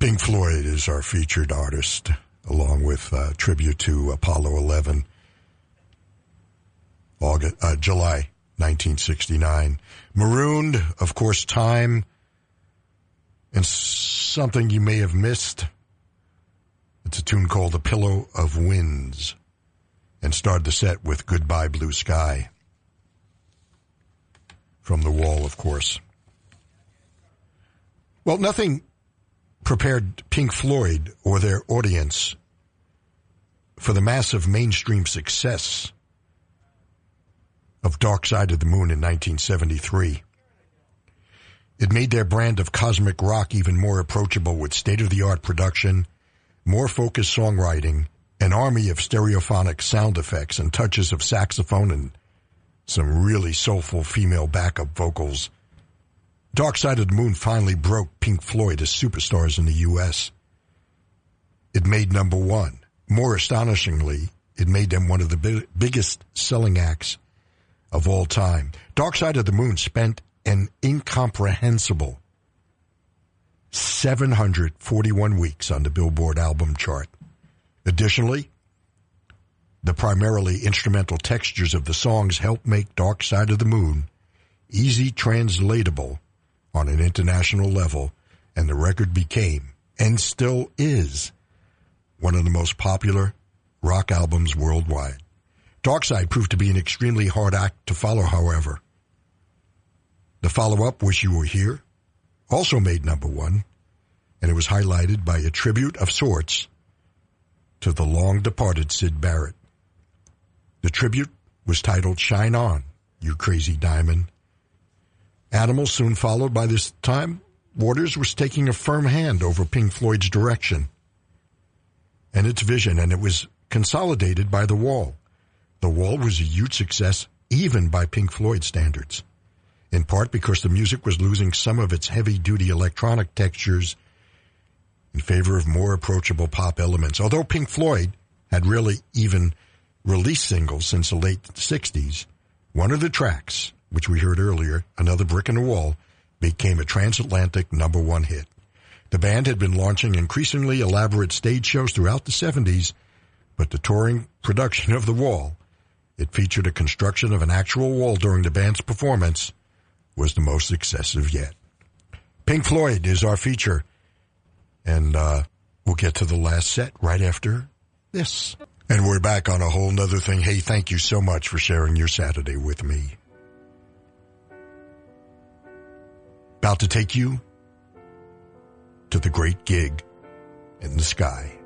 Pink Floyd is our featured artist, along with uh, tribute to Apollo 11, August, uh, July 1969. Marooned, of course, time and something you may have missed. It's a tune called The Pillow of Winds and started the set with Goodbye Blue Sky. From the wall, of course. Well, nothing prepared Pink Floyd or their audience for the massive mainstream success of Dark Side of the Moon in 1973. It made their brand of cosmic rock even more approachable with state-of-the-art production, more focused songwriting, an army of stereophonic sound effects and touches of saxophone and some really soulful female backup vocals. Dark Side of the Moon finally broke Pink Floyd as superstars in the U.S. It made number one. More astonishingly, it made them one of the bi- biggest selling acts of all time. Dark Side of the Moon spent an incomprehensible 741 weeks on the Billboard album chart. Additionally, the primarily instrumental textures of the songs help make Dark Side of the Moon easy translatable on an international level, and the record became, and still is, one of the most popular rock albums worldwide. Dark Side proved to be an extremely hard act to follow, however. The follow-up, Wish You Were Here, also made number one, and it was highlighted by a tribute of sorts to the long-departed Syd Barrett. The tribute was titled Shine On, You Crazy Diamond. Animals soon followed by this time, Waters was taking a firm hand over Pink Floyd's direction and its vision, and it was consolidated by The Wall. The Wall was a huge success even by Pink Floyd standards in part because the music was losing some of its heavy-duty electronic textures in favor of more approachable pop elements. Although Pink Floyd had really even released singles since the late 60s, one of the tracks, which we heard earlier, Another Brick in the Wall, became a transatlantic number one hit. The band had been launching increasingly elaborate stage shows throughout the 70s, but the touring production of The Wall, it featured a construction of an actual wall during the band's performance, was the most excessive yet. Pink Floyd is our feature, and uh, we'll get to the last set right after this. And we're back on a whole nother thing. Hey, thank you so much for sharing your Saturday with me. About to take you to the great gig in the sky.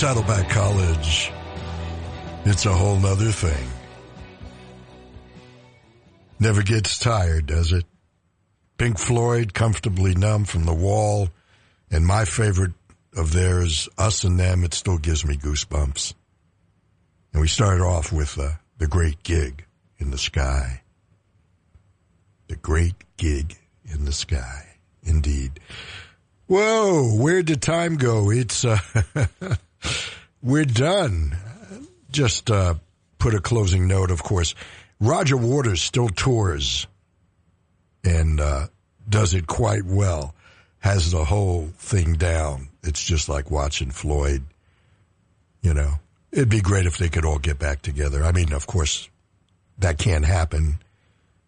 Saddleback College, it's a whole nother thing. Never gets tired, does it? Pink Floyd, comfortably numb from the wall, and my favorite of theirs, Us and Them, it still gives me goosebumps. And we started off with uh, the great gig in the sky. The great gig in the sky, indeed. Whoa, where did time go? It's, uh, we're done. Just, uh, put a closing note, of course. Roger Waters still tours and, uh, does it quite well. Has the whole thing down. It's just like watching Floyd, you know. It'd be great if they could all get back together. I mean, of course, that can't happen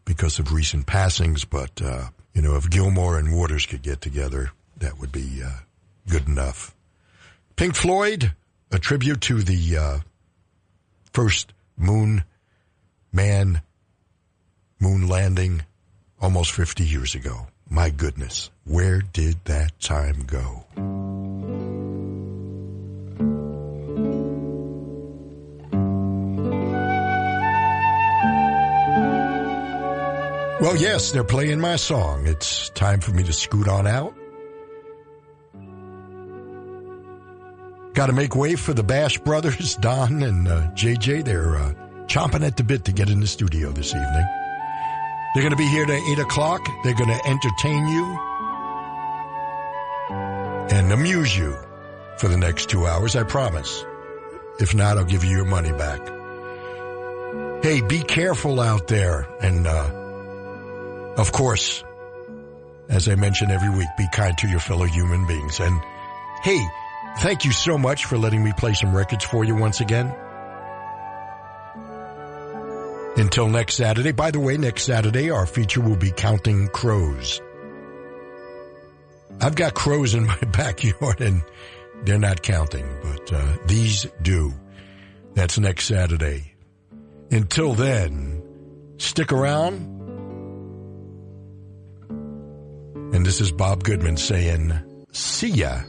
because of recent passings, but, uh, you know, if Gilmour and Waters could get together, that would be, uh, good enough. Pink Floyd, a tribute to the, uh, first moon man moon landing almost 50 years ago. My goodness, where did that time go? Well, yes, they're playing my song. It's time for me to scoot on out. Got to make way for the Bash Brothers, Don and uh, JJ. They're uh, chomping at the bit to get in the studio this evening. They're going to be here to 8 o'clock. They're going to entertain you and amuse you for the next two hours, I promise. If not, I'll give you your money back. Hey, be careful out there. And, uh, of course, as I mention every week, be kind to your fellow human beings. And hey, thank you so much for letting me play some records for you once again. Until next Saturday. By the way, next Saturday, our feature will be Counting Crows. I've got crows in my backyard and they're not counting, but uh, these do. That's next Saturday. Until then, stick around. And this is Bob Goodman saying, see ya.